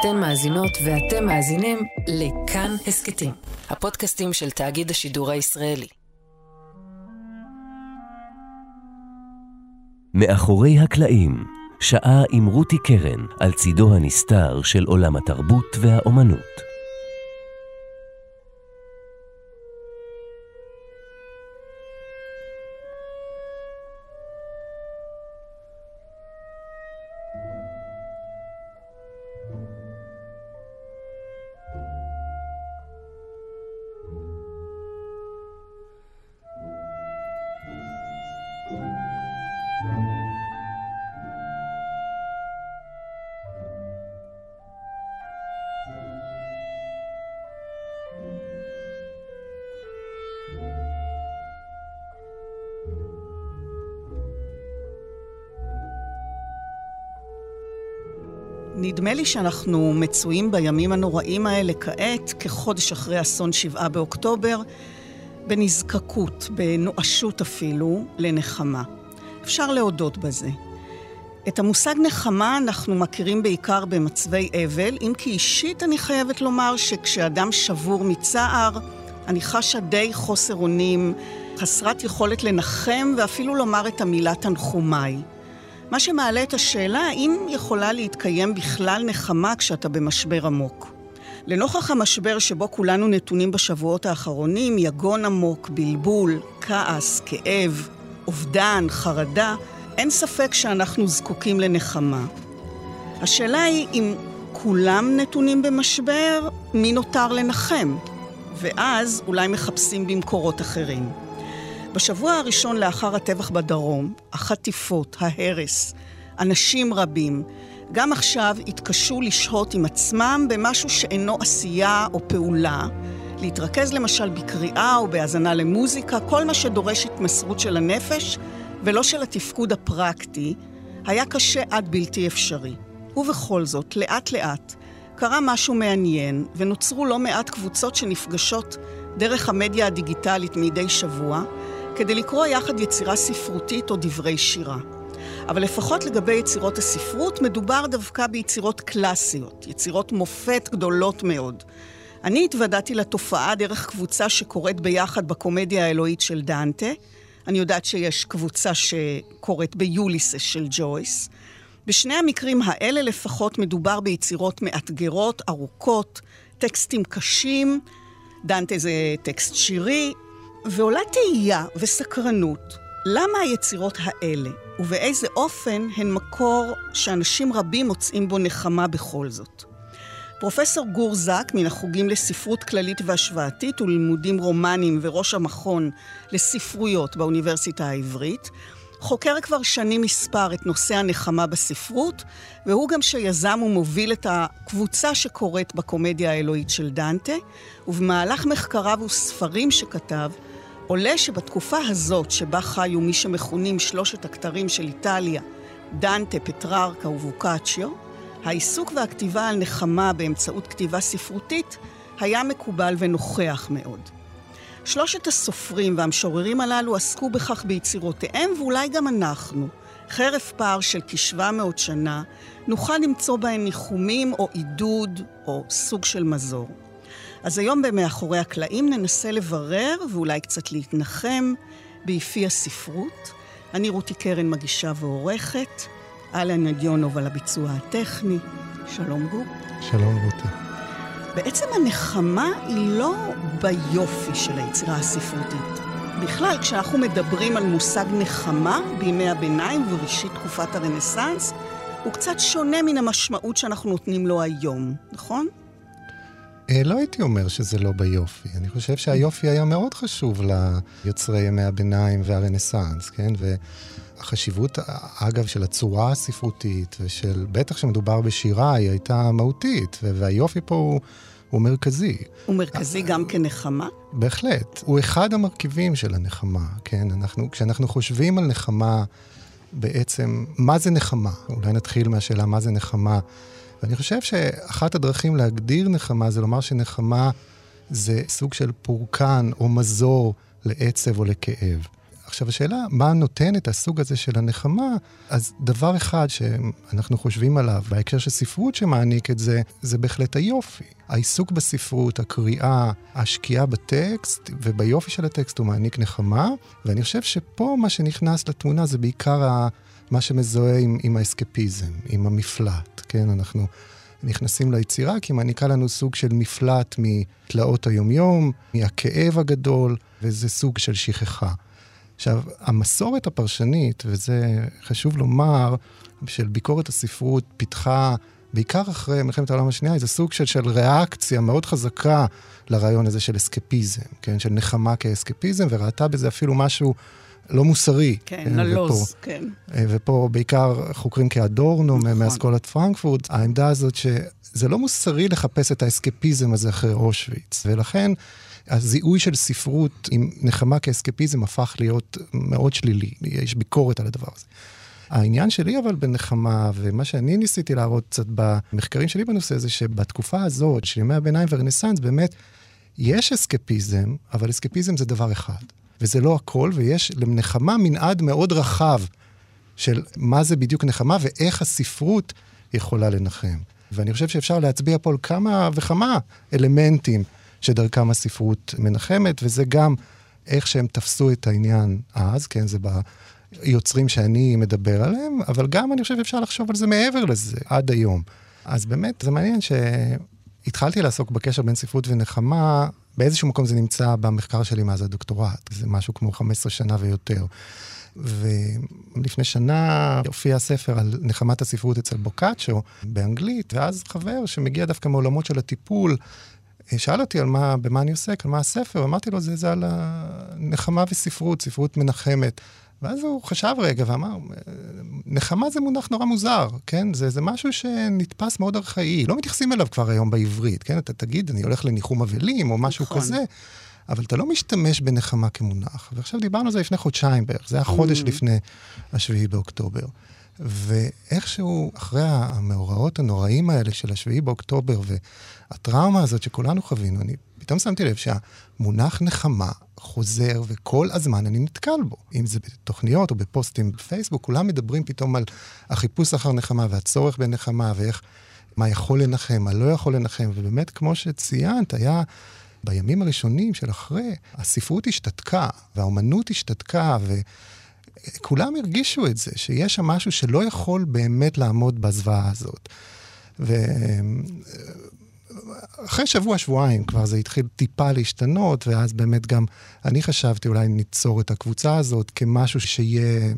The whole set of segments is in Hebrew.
אתן מאזינות ואתם מאזינים לכאן הסכתים, הפודקאסטים של תאגיד השידור הישראלי. מאחורי הקלעים, שעה עם רותי קרן על צידו הנסתר של עולם התרבות והאומנות. נדמה לי שאנחנו מצויים בימים הנוראים האלה כעת, כחודש אחרי אסון שבעה באוקטובר, בנזקקות, בנואשות אפילו, לנחמה. אפשר להודות בזה. את המושג נחמה אנחנו מכירים בעיקר במצבי אבל, אם כי אישית אני חייבת לומר שכשאדם שבור מצער, אני חשה די חוסר אונים, חסרת יכולת לנחם ואפילו לומר את המילה תנחומיי. מה שמעלה את השאלה האם יכולה להתקיים בכלל נחמה כשאתה במשבר עמוק. לנוכח המשבר שבו כולנו נתונים בשבועות האחרונים, יגון עמוק, בלבול, כעס, כאב, אובדן, חרדה, אין ספק שאנחנו זקוקים לנחמה. השאלה היא אם כולם נתונים במשבר, מי נותר לנחם? ואז אולי מחפשים במקורות אחרים. בשבוע הראשון לאחר הטבח בדרום, החטיפות, ההרס, אנשים רבים, גם עכשיו התקשו לשהות עם עצמם במשהו שאינו עשייה או פעולה, להתרכז למשל בקריאה או בהאזנה למוזיקה, כל מה שדורש התמסרות של הנפש ולא של התפקוד הפרקטי, היה קשה עד בלתי אפשרי. ובכל זאת, לאט-לאט, קרה משהו מעניין, ונוצרו לא מעט קבוצות שנפגשות דרך המדיה הדיגיטלית מדי שבוע, כדי לקרוא יחד יצירה ספרותית או דברי שירה. אבל לפחות לגבי יצירות הספרות, מדובר דווקא ביצירות קלאסיות, יצירות מופת גדולות מאוד. אני התוודעתי לתופעה דרך קבוצה שקוראת ביחד בקומדיה האלוהית של דנטה. אני יודעת שיש קבוצה שקוראת ביוליסס של ג'ויס. בשני המקרים האלה לפחות מדובר ביצירות מאתגרות, ארוכות, טקסטים קשים. דנטה זה טקסט שירי, ועולה תהייה וסקרנות, למה היצירות האלה, ובאיזה אופן הן מקור שאנשים רבים מוצאים בו נחמה בכל זאת. פרופסור גור זק, מן החוגים לספרות כללית והשוואתית וללימודים רומניים וראש המכון לספרויות באוניברסיטה העברית, חוקר כבר שנים מספר את נושא הנחמה בספרות, והוא גם שיזם ומוביל את הקבוצה שקוראת בקומדיה האלוהית של דנטה, ובמהלך מחקריו וספרים שכתב, עולה שבתקופה הזאת שבה חיו מי שמכונים שלושת הכתרים של איטליה, דנטה, פטררקה ובוקאצ'יו, העיסוק והכתיבה על נחמה באמצעות כתיבה ספרותית היה מקובל ונוכח מאוד. שלושת הסופרים והמשוררים הללו עסקו בכך ביצירותיהם, ואולי גם אנחנו, חרף פער של כ-700 שנה, נוכל למצוא בהם ניחומים או עידוד או סוג של מזור. אז היום במאחורי הקלעים ננסה לברר ואולי קצת להתנחם ביפי הספרות. אני רותי קרן מגישה ועורכת, אהלן נדיונוב על הביצוע הטכני. שלום גור. שלום רותי. בעצם הנחמה היא לא ביופי של היצירה הספרותית. בכלל, כשאנחנו מדברים על מושג נחמה בימי הביניים ובראשית תקופת הרנסאנס, הוא קצת שונה מן המשמעות שאנחנו נותנים לו היום, נכון? אה, לא הייתי אומר שזה לא ביופי. אני חושב שהיופי היה מאוד חשוב ליוצרי ימי הביניים והרנסאנס, כן? והחשיבות, אגב, של הצורה הספרותית, ושל, בטח כשמדובר בשירה, היא הייתה מהותית, והיופי פה הוא... הוא מרכזי. הוא מרכזי גם כנחמה? בהחלט. הוא אחד המרכיבים של הנחמה, כן? אנחנו, כשאנחנו חושבים על נחמה, בעצם, מה זה נחמה? אולי נתחיל מהשאלה מה זה נחמה. ואני חושב שאחת הדרכים להגדיר נחמה זה לומר שנחמה זה סוג של פורקן או מזור לעצב או לכאב. עכשיו, השאלה, מה נותן את הסוג הזה של הנחמה? אז דבר אחד שאנחנו חושבים עליו בהקשר של ספרות שמעניק את זה, זה בהחלט היופי. העיסוק בספרות, הקריאה, השקיעה בטקסט וביופי של הטקסט הוא מעניק נחמה, ואני חושב שפה מה שנכנס לתמונה זה בעיקר. מה שמזוהה עם, עם האסקפיזם, עם המפלט, כן? אנחנו נכנסים ליצירה כי מעניקה לנו סוג של מפלט מתלאות היומיום, מהכאב הגדול, וזה סוג של שכחה. עכשיו, המסורת הפרשנית, וזה חשוב לומר, של ביקורת הספרות פיתחה, בעיקר אחרי מלחמת העולם השנייה, איזה סוג של, של ריאקציה מאוד חזקה לרעיון הזה של אסקפיזם, כן? של נחמה כאסקפיזם, וראתה בזה אפילו משהו לא מוסרי. כן, כן נלוז, כן. אה, ופה בעיקר חוקרים כאדורנו נכון. מאסכולת פרנקפורט, העמדה הזאת שזה לא מוסרי לחפש את האסקפיזם הזה אחרי אושוויץ, ולכן הזיהוי של ספרות עם נחמה כאסקפיזם הפך להיות מאוד שלילי, יש ביקורת על הדבר הזה. העניין שלי אבל בנחמה, ומה שאני ניסיתי להראות קצת במחקרים שלי בנושא, זה שבתקופה הזאת, של ימי הביניים והרנסאנס, באמת יש אסקפיזם, אבל אסקפיזם זה דבר אחד. וזה לא הכל, ויש לנחמה מנעד מאוד רחב של מה זה בדיוק נחמה ואיך הספרות יכולה לנחם. ואני חושב שאפשר להצביע פה על כמה וכמה אלמנטים שדרכם הספרות מנחמת, וזה גם איך שהם תפסו את העניין אז, כן, זה ביוצרים שאני מדבר עליהם, אבל גם אני חושב שאפשר לחשוב על זה מעבר לזה, עד היום. אז באמת, זה מעניין שהתחלתי לעסוק בקשר בין ספרות ונחמה באיזשהו מקום זה נמצא במחקר שלי מאז הדוקטורט, זה משהו כמו 15 שנה ויותר. ולפני שנה הופיע הספר על נחמת הספרות אצל בוקאצ'ו באנגלית, ואז חבר שמגיע דווקא מעולמות של הטיפול, שאל אותי על מה, במה אני עוסק, על מה הספר, אמרתי לו, זה, זה על הנחמה וספרות, ספרות מנחמת. ואז הוא חשב רגע ואמר, נחמה זה מונח נורא מוזר, כן? זה, זה משהו שנתפס מאוד ארכאי, לא מתייחסים אליו כבר היום בעברית, כן? אתה תגיד, אני הולך לניחום אבלים או משהו נכון. כזה, אבל אתה לא משתמש בנחמה כמונח. ועכשיו דיברנו על זה לפני חודשיים בערך, זה היה חודש mm. לפני השביעי באוקטובר. ואיכשהו, אחרי המאורעות הנוראים האלה של השביעי באוקטובר והטראומה הזאת שכולנו חווינו, אני פתאום שמתי לב שהמונח נחמה חוזר, וכל הזמן אני נתקל בו. אם זה בתוכניות או בפוסטים בפייסבוק, כולם מדברים פתאום על החיפוש אחר נחמה והצורך בנחמה, ואיך, מה יכול לנחם, מה לא יכול לנחם, ובאמת, כמו שציינת, היה... בימים הראשונים של אחרי, הספרות השתתקה, והאומנות השתתקה, וכולם הרגישו את זה, שיש שם משהו שלא יכול באמת לעמוד בזוועה הזאת. ו... אחרי שבוע, שבועיים כבר זה התחיל טיפה להשתנות, ואז באמת גם אני חשבתי אולי ניצור את הקבוצה הזאת כמשהו שיהיה,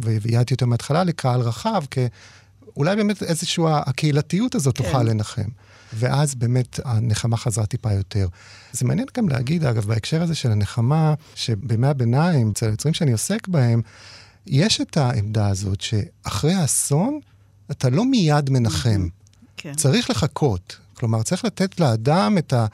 ויעדתי יותר מההתחלה לקהל רחב, כאולי באמת איזושהי הקהילתיות הזאת כן. תוכל לנחם. ואז באמת הנחמה חזרה טיפה יותר. זה מעניין גם להגיד, אגב, בהקשר הזה של הנחמה, שבימי הביניים, אצל היוצרים שאני עוסק בהם, יש את העמדה הזאת שאחרי האסון, אתה לא מיד מנחם. כן. צריך לחכות. כלומר, צריך לתת לאדם את ה...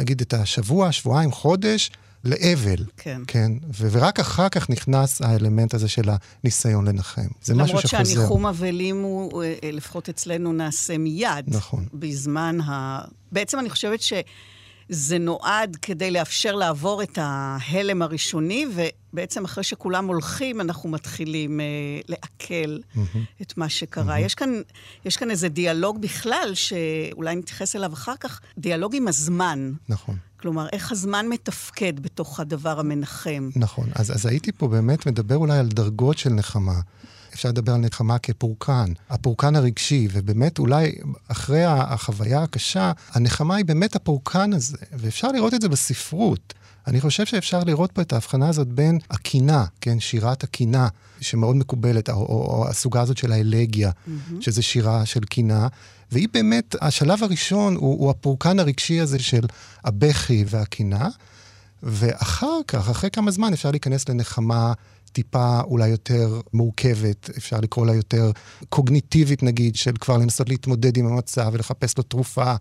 נגיד את השבוע, שבועיים, חודש, לאבל. כן. כן. ו- ורק אחר כך נכנס האלמנט הזה של הניסיון לנחם. זה משהו שחוזר. למרות שהניחום אבלים הוא, אה, אה, לפחות אצלנו, נעשה מיד. נכון. בזמן ה... בעצם אני חושבת ש... זה נועד כדי לאפשר לעבור את ההלם הראשוני, ובעצם אחרי שכולם הולכים, אנחנו מתחילים אה, לעכל mm-hmm. את מה שקרה. Mm-hmm. יש, כאן, יש כאן איזה דיאלוג בכלל, שאולי נתייחס אליו אחר כך, דיאלוג עם הזמן. נכון. כלומר, איך הזמן מתפקד בתוך הדבר המנחם. נכון. אז, אז הייתי פה באמת מדבר אולי על דרגות של נחמה. אפשר לדבר על נחמה כפורקן, הפורקן הרגשי, ובאמת אולי אחרי החוויה הקשה, הנחמה היא באמת הפורקן הזה, ואפשר לראות את זה בספרות. אני חושב שאפשר לראות פה את ההבחנה הזאת בין הקינה, כן, שירת הקינה, שמאוד מקובלת, או, או, או הסוגה הזאת של האלגיה, mm-hmm. שזה שירה של קינה, והיא באמת, השלב הראשון הוא, הוא הפורקן הרגשי הזה של הבכי והקינה, ואחר כך, אחרי כמה זמן, אפשר להיכנס לנחמה טיפה אולי יותר מורכבת, אפשר לקרוא לה יותר קוגניטיבית נגיד, של כבר לנסות להתמודד עם המצב ולחפש לו תרופה,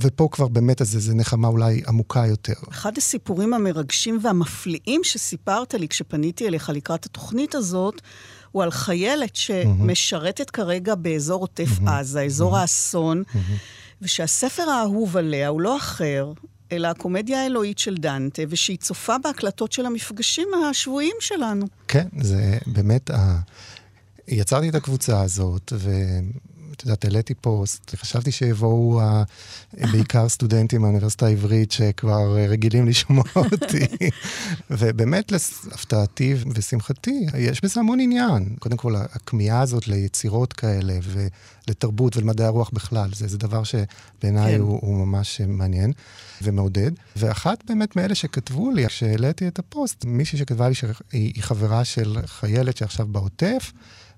ופה כבר באמת איזה זה נחמה אולי עמוקה יותר. אחד הסיפורים המרגשים והמפליאים שסיפרת לי כשפניתי אליך לקראת התוכנית הזאת, הוא על חיילת שמשרתת כרגע באזור עוטף עזה, אזור האסון, ושהספר האהוב עליה הוא לא אחר אלא הקומדיה האלוהית של דנטה, ושהיא צופה בהקלטות של המפגשים השבועיים שלנו. כן, זה באמת ה... יצרתי את הקבוצה הזאת, ו... את יודעת, העליתי פוסט, חשבתי שיבואו בעיקר סטודנטים מהאוניברסיטה העברית שכבר רגילים לשמוע אותי. ובאמת, להפתעתי ושמחתי, יש בזה המון עניין. קודם כל, הכמיהה הזאת ליצירות כאלה ולתרבות ולמדעי הרוח בכלל, זה, זה דבר שבעיניי כן. הוא, הוא ממש מעניין ומעודד. ואחת באמת מאלה שכתבו לי, כשהעליתי את הפוסט, מישהי שכתבה לי שהיא חברה של חיילת שעכשיו בעוטף,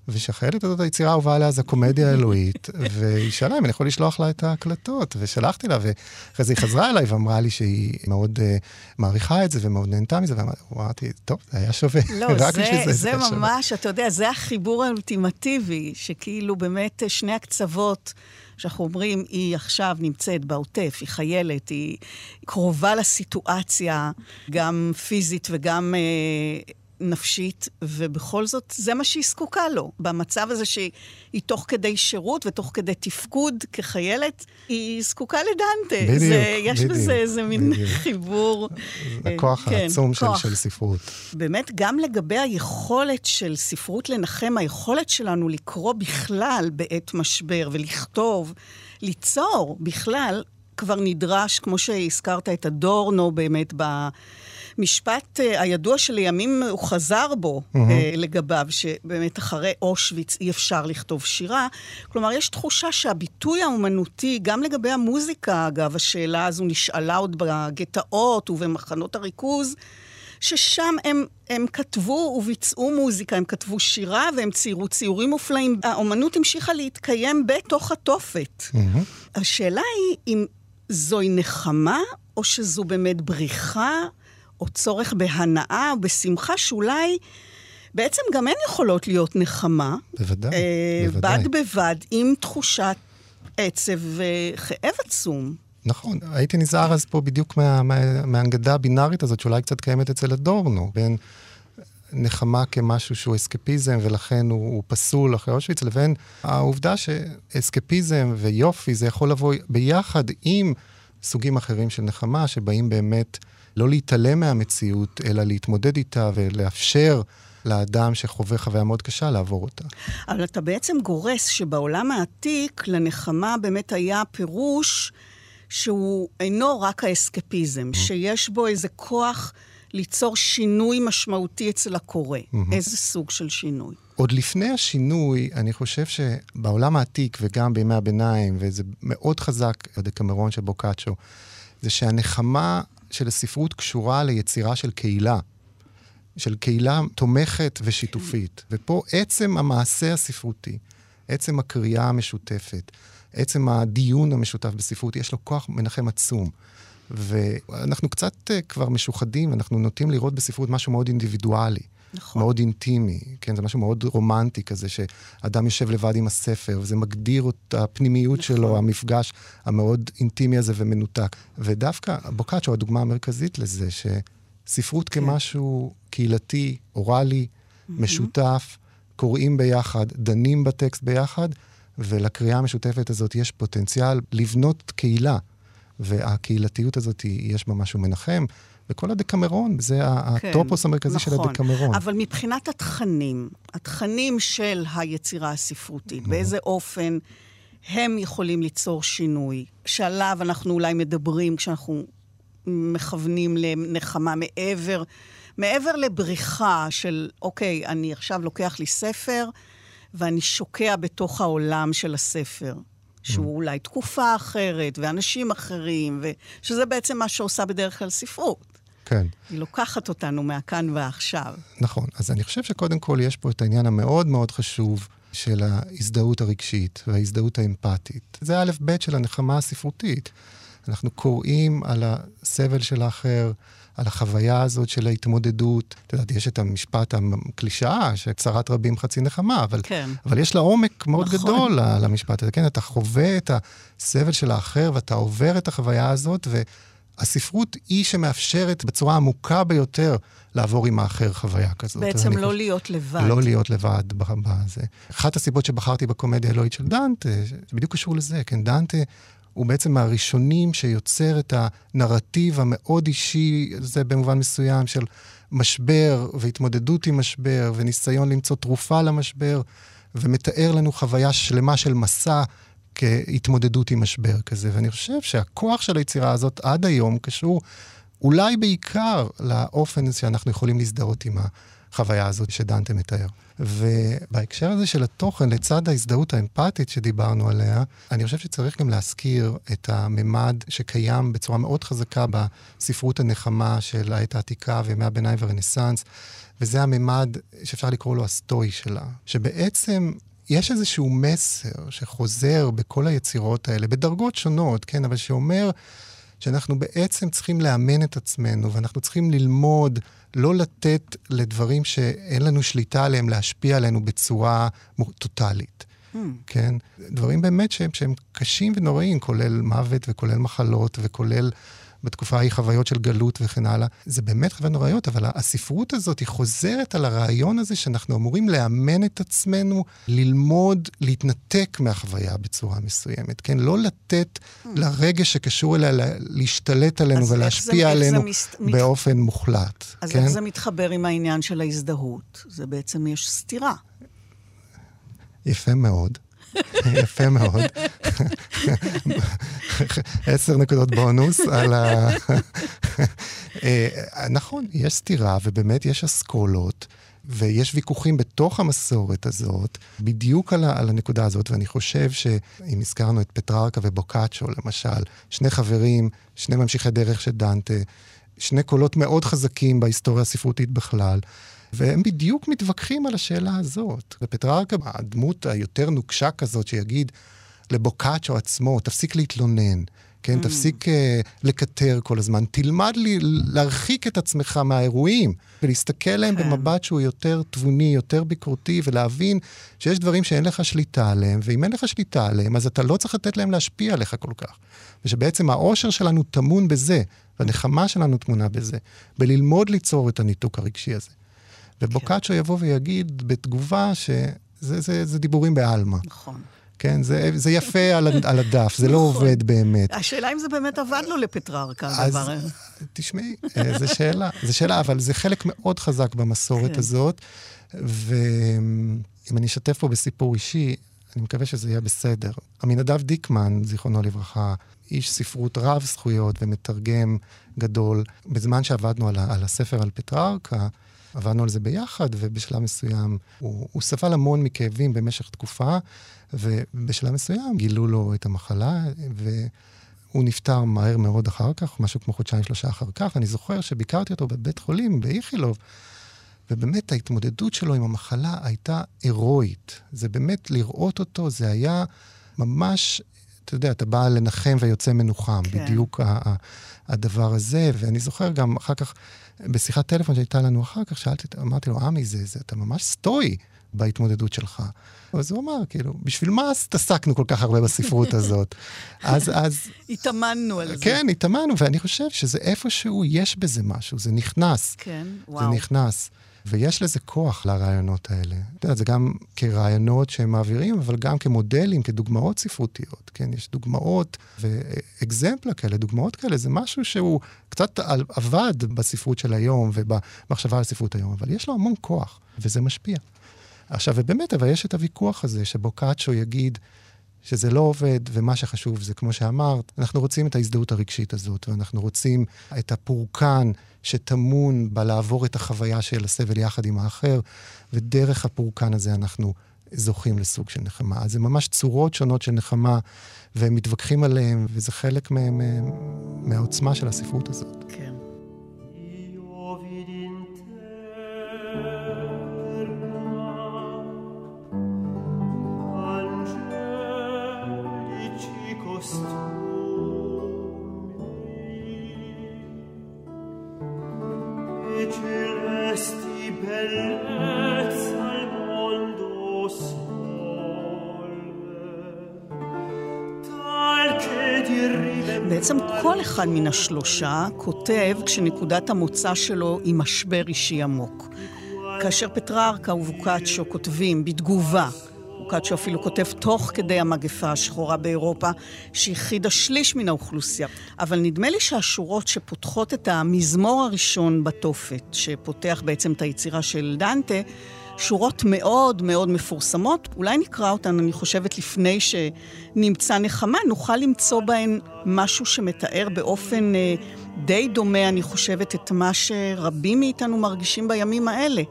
ושהחיילת הזאת, היצירה האהובה עליה זה הקומדיה האלוהית, והיא שאלה אם אני יכול לשלוח לה את ההקלטות, ושלחתי לה, ואחרי זה היא חזרה אליי ואמרה לי שהיא מאוד uh, מעריכה את זה ומאוד נהנתה מזה, ואמרתי, טוב, זה היה שווה. לא, רק זה, זה, זה, זה ממש, שווה. אתה יודע, זה החיבור האולטימטיבי, שכאילו באמת שני הקצוות... שאנחנו אומרים, היא עכשיו נמצאת בעוטף, היא חיילת, היא קרובה לסיטואציה, גם פיזית וגם אה, נפשית, ובכל זאת, זה מה שהיא זקוקה לו. במצב הזה שהיא תוך כדי שירות ותוך כדי תפקוד כחיילת, היא זקוקה לדנטה. בדיוק, זה, יש בדיוק. בזה איזה מין בדיוק. חיבור. הכוח כן, העצום כוח. של, של ספרות. באמת, גם לגבי היכולת של ספרות לנחם, היכולת שלנו לקרוא בכלל בעת משבר ולכתוב, ליצור בכלל, כבר נדרש, כמו שהזכרת את הדורנו באמת ב... המשפט uh, הידוע שלימים הוא חזר בו mm-hmm. לגביו, שבאמת אחרי אושוויץ אי אפשר לכתוב שירה. כלומר, יש תחושה שהביטוי האומנותי, גם לגבי המוזיקה, אגב, השאלה הזו נשאלה עוד בגטאות ובמחנות הריכוז, ששם הם, הם כתבו וביצעו מוזיקה, הם כתבו שירה והם ציירו ציורים מופלאים. האומנות המשיכה להתקיים בתוך התופת. Mm-hmm. השאלה היא אם זוהי נחמה, או שזו באמת בריחה. או צורך בהנאה או בשמחה שאולי בעצם גם הן יכולות להיות נחמה. בוודאי, אה, בוודאי. בד בבד עם תחושת עצב וכאב עצום. נכון, הייתי נזהר אז פה בדיוק מה, מה, מההנגדה הבינארית הזאת, שאולי קצת קיימת אצל הדורנו, בין נחמה כמשהו שהוא אסקפיזם ולכן הוא, הוא פסול אחרי אושוויץ, לבין העובדה שאסקפיזם ויופי זה יכול לבוא ביחד עם סוגים אחרים של נחמה, שבאים באמת לא להתעלם מהמציאות, אלא להתמודד איתה ולאפשר לאדם שחווה חוויה מאוד קשה לעבור אותה. אבל אתה בעצם גורס שבעולם העתיק לנחמה באמת היה פירוש שהוא אינו רק האסקפיזם, mm-hmm. שיש בו איזה כוח ליצור שינוי משמעותי אצל הקורא. Mm-hmm. איזה סוג של שינוי? עוד לפני השינוי, אני חושב שבעולם העתיק וגם בימי הביניים, וזה מאוד חזק, הדקמרון של בוקאצ'ו, זה שהנחמה של הספרות קשורה ליצירה של קהילה, של קהילה תומכת ושיתופית. ופה עצם המעשה הספרותי, עצם הקריאה המשותפת, עצם הדיון המשותף בספרות, יש לו כוח מנחם עצום. ואנחנו קצת uh, כבר משוחדים, אנחנו נוטים לראות בספרות משהו מאוד אינדיבידואלי. נכון. מאוד אינטימי, כן? זה משהו מאוד רומנטי כזה, שאדם יושב לבד עם הספר, וזה מגדיר את הפנימיות נכון. שלו, המפגש המאוד אינטימי הזה ומנותק. ודווקא בוקאצ'ו, הדוגמה המרכזית לזה, שספרות כן. כמשהו קהילתי, אוראלי, mm-hmm. משותף, קוראים ביחד, דנים בטקסט ביחד, ולקריאה המשותפת הזאת יש פוטנציאל לבנות קהילה. והקהילתיות הזאת, יש בה משהו מנחם. וכל הדקמרון, זה כן, הטופוס המרכזי נכון. של הדקמרון. אבל מבחינת התכנים, התכנים של היצירה הספרותית. באיזה אופן הם יכולים ליצור שינוי, שעליו אנחנו אולי מדברים כשאנחנו מכוונים לנחמה מעבר, מעבר לבריחה של, אוקיי, אני עכשיו לוקח לי ספר, ואני שוקע בתוך העולם של הספר. שהוא. אולי תקופה אחרת, ואנשים אחרים, ושזה בעצם מה שעושה בדרך כלל ספרות. כן. היא לוקחת אותנו מהכאן ועכשיו. נכון. אז אני חושב שקודם כל יש פה את העניין המאוד מאוד חשוב של ההזדהות הרגשית וההזדהות האמפתית. זה א' ב' של הנחמה הספרותית. אנחנו קוראים על הסבל של האחר, על החוויה הזאת של ההתמודדות. את יודעת, יש את המשפט, הקלישאה, שצרת רבים חצי נחמה, אבל, כן. אבל יש לה עומק מאוד נכון. גדול למשפט הזה. כן, אתה חווה את הסבל של האחר ואתה עובר את החוויה הזאת, ו... הספרות היא שמאפשרת בצורה עמוקה ביותר לעבור עם האחר חוויה כזאת. בעצם לא חושב, להיות לבד. לא להיות לבד בזה. אחת הסיבות שבחרתי בקומדיה האלוהית של דנטה, זה בדיוק קשור לזה, כן, דנטה הוא בעצם מהראשונים שיוצר את הנרטיב המאוד אישי, זה במובן מסוים של משבר והתמודדות עם משבר וניסיון למצוא תרופה למשבר, ומתאר לנו חוויה שלמה של מסע כהתמודדות עם משבר כזה. ואני חושב שהכוח של היצירה הזאת עד היום קשור אולי בעיקר לאופן שאנחנו יכולים להזדהות עם החוויה הזאת שדנטה מתאר. ובהקשר הזה של התוכן, לצד ההזדהות האמפתית שדיברנו עליה, אני חושב שצריך גם להזכיר את הממד שקיים בצורה מאוד חזקה בספרות הנחמה של העת העתיקה וימי הביניים והרנסאנס, וזה הממד שאפשר לקרוא לו הסטואי שלה, שבעצם יש איזשהו מסר שחוזר בכל היצירות האלה, בדרגות שונות, כן, אבל שאומר שאנחנו בעצם צריכים לאמן את עצמנו, ואנחנו צריכים ללמוד לא לתת לדברים שאין לנו שליטה עליהם להשפיע עלינו בצורה טוטאלית. Hmm. כן? דברים באמת שהם, שהם קשים ונוראים, כולל מוות וכולל מחלות וכולל בתקופה ההיא חוויות של גלות וכן הלאה. זה באמת חוויות נוראיות, אבל הספרות הזאת היא חוזרת על הרעיון הזה שאנחנו אמורים לאמן את עצמנו, ללמוד, להתנתק מהחוויה בצורה מסוימת, כן? לא לתת hmm. לרגש שקשור אליה להשתלט עלינו ולהשפיע זה, עלינו מסת... באופן מוחלט. אז כן? איך זה מתחבר עם העניין של ההזדהות? זה בעצם, יש סתירה. יפה מאוד. יפה מאוד. עשר נקודות בונוס על ה... אה, נכון, יש סתירה, ובאמת יש אסכולות. ויש ויכוחים בתוך המסורת הזאת, בדיוק על, על הנקודה הזאת, ואני חושב שאם הזכרנו את פטררקה ובוקאצ'ו, למשל, שני חברים, שני ממשיכי דרך של דנטה, שני קולות מאוד חזקים בהיסטוריה הספרותית בכלל, והם בדיוק מתווכחים על השאלה הזאת. ופטררקה, הדמות היותר נוקשה כזאת, שיגיד לבוקאצ'ו עצמו, תפסיק להתלונן. כן, mm. תפסיק uh, לקטר כל הזמן, תלמד לי להרחיק את עצמך מהאירועים ולהסתכל עליהם כן. במבט שהוא יותר תבוני, יותר ביקורתי, ולהבין שיש דברים שאין לך שליטה עליהם, ואם אין לך שליטה עליהם, אז אתה לא צריך לתת להם להשפיע עליך כל כך. ושבעצם האושר שלנו טמון בזה, והנחמה שלנו טמונה בזה, בללמוד ליצור את הניתוק הרגשי הזה. ובוקאצ'ו כן. יבוא ויגיד בתגובה שזה זה, זה דיבורים בעלמא. נכון. כן, זה, זה יפה על, על הדף, זה לא נכון. עובד באמת. השאלה אם זה באמת עבד לו לפטררקה, הדבר הזה. תשמעי, אה, זו שאלה, זו שאלה, אבל זה חלק מאוד חזק במסורת כן. הזאת. ואם אני אשתף פה בסיפור אישי, אני מקווה שזה יהיה בסדר. עמינדב דיקמן, זיכרונו לברכה, איש ספרות רב זכויות ומתרגם גדול, בזמן שעבדנו על, על הספר על פטררקה, עבדנו על זה ביחד, ובשלב מסוים הוא, הוא סבל המון מכאבים במשך תקופה, ובשלב מסוים גילו לו את המחלה, והוא נפטר מהר מאוד אחר כך, משהו כמו חודשיים-שלושה אחר כך. ואני זוכר שביקרתי אותו בבית חולים באיכילוב, ובאמת ההתמודדות שלו עם המחלה הייתה הירואית. זה באמת, לראות אותו, זה היה ממש, אתה יודע, אתה בא לנחם ויוצא מנוחם, כן. בדיוק הדבר הזה. ואני זוכר גם אחר כך, בשיחת טלפון שהייתה לנו אחר כך, שאלתי, אמרתי לו, עמי, זה, זה, אתה ממש סטואי בהתמודדות שלך. אז הוא אמר, כאילו, בשביל מה התעסקנו כל כך הרבה בספרות הזאת? אז, אז... התאמנו על זה. כן, התאמנו, ואני חושב שזה איפשהו, יש בזה משהו, זה נכנס. כן, וואו. זה נכנס. ויש לזה כוח לרעיונות האלה. אתה יודע, זה גם כרעיונות שהם מעבירים, אבל גם כמודלים, כדוגמאות ספרותיות. כן, יש דוגמאות ואקזמפלה כאלה, דוגמאות כאלה, זה משהו שהוא קצת עבד בספרות של היום ובמחשבה על ספרות היום, אבל יש לו המון כוח, וזה משפיע. עכשיו, ובאמת, אבל יש את הוויכוח הזה שבו קאצ'ו יגיד, שזה לא עובד, ומה שחשוב זה, כמו שאמרת, אנחנו רוצים את ההזדהות הרגשית הזאת, ואנחנו רוצים את הפורקן שטמון בלעבור את החוויה של הסבל יחד עם האחר, ודרך הפורקן הזה אנחנו זוכים לסוג של נחמה. אז זה ממש צורות שונות של נחמה, והם מתווכחים עליהם, וזה חלק מהעוצמה של הספרות הזאת. כן. בעצם כל אחד מן השלושה כותב כשנקודת המוצא שלו היא משבר אישי עמוק. כאשר פטררקה ובוקאצ'ו כותבים בתגובה בוקאצ'ו אפילו כותב תוך כדי המגפה השחורה באירופה, שהכחידה שליש מן האוכלוסייה. אבל נדמה לי שהשורות שפותחות את המזמור הראשון בתופת, שפותח בעצם את היצירה של דנטה, שורות מאוד מאוד מפורסמות, אולי נקרא אותן, אני חושבת, לפני שנמצא נחמה, נוכל למצוא בהן משהו שמתאר באופן אה, די דומה, אני חושבת, את מה שרבים מאיתנו מרגישים בימים האלה.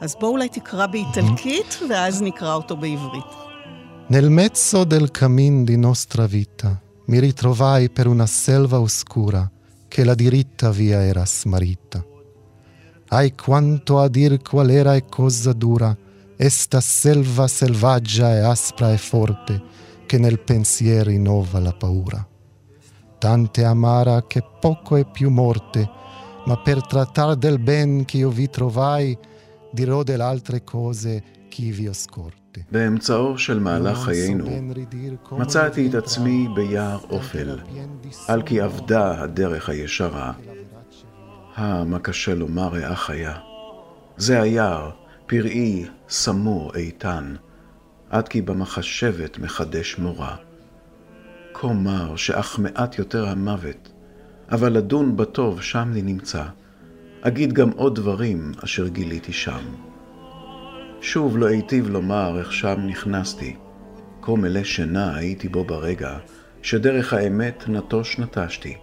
אז בואו אולי תקרא באיטלקית, ואז נקרא אותו בעברית. Nel mezzo del cammin di nostra vita mi ritrovai per una selva oscura che la diritta via era smarrita. Ai quanto a dir qual era e cosa dura esta selva selvaggia e aspra e forte che nel pensiero innova la paura. Tante amara che poco è più morte, ma per trattar del ben che io vi trovai, dirò delle altre cose che vi ho scorte. באמצעו של מהלך חיינו מצאתי את עצמי ביער אופל, על כי אבדה הדרך הישרה. אה, מה קשה לומר ריאה חיה. זה היער, פראי, סמור, איתן, עד כי במחשבת מחדש מורה. כה מר שאך מעט יותר המוות, אבל לדון בטוב שם לי נמצא. אגיד גם עוד דברים אשר גיליתי שם. שוב לא היטיב לומר איך שם נכנסתי. כה מלא שינה הייתי בו ברגע, שדרך האמת נטוש נטשתי.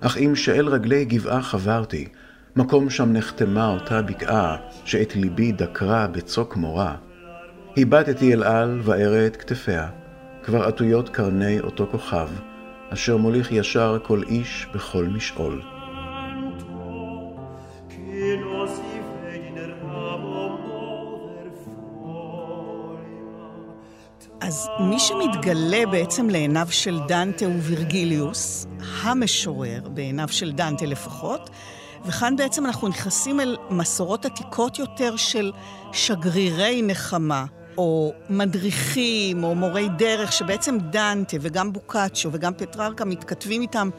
אך אם שאל רגלי גבעה חברתי, מקום שם נחתמה אותה בקעה, שאת ליבי דקרה בצוק מורה. הבטתי אל על וארא את כתפיה, כבר עטויות קרני אותו כוכב, אשר מוליך ישר כל איש בכל משעול. אז מי שמתגלה בעצם לעיניו של דנטה הוא וירגיליוס, המשורר, בעיניו של דנטה לפחות, וכאן בעצם אנחנו נכנסים אל מסורות עתיקות יותר של שגרירי נחמה, או מדריכים, או מורי דרך, שבעצם דנטה וגם בוקאצ'ו וגם פטררקה מתכתבים איתם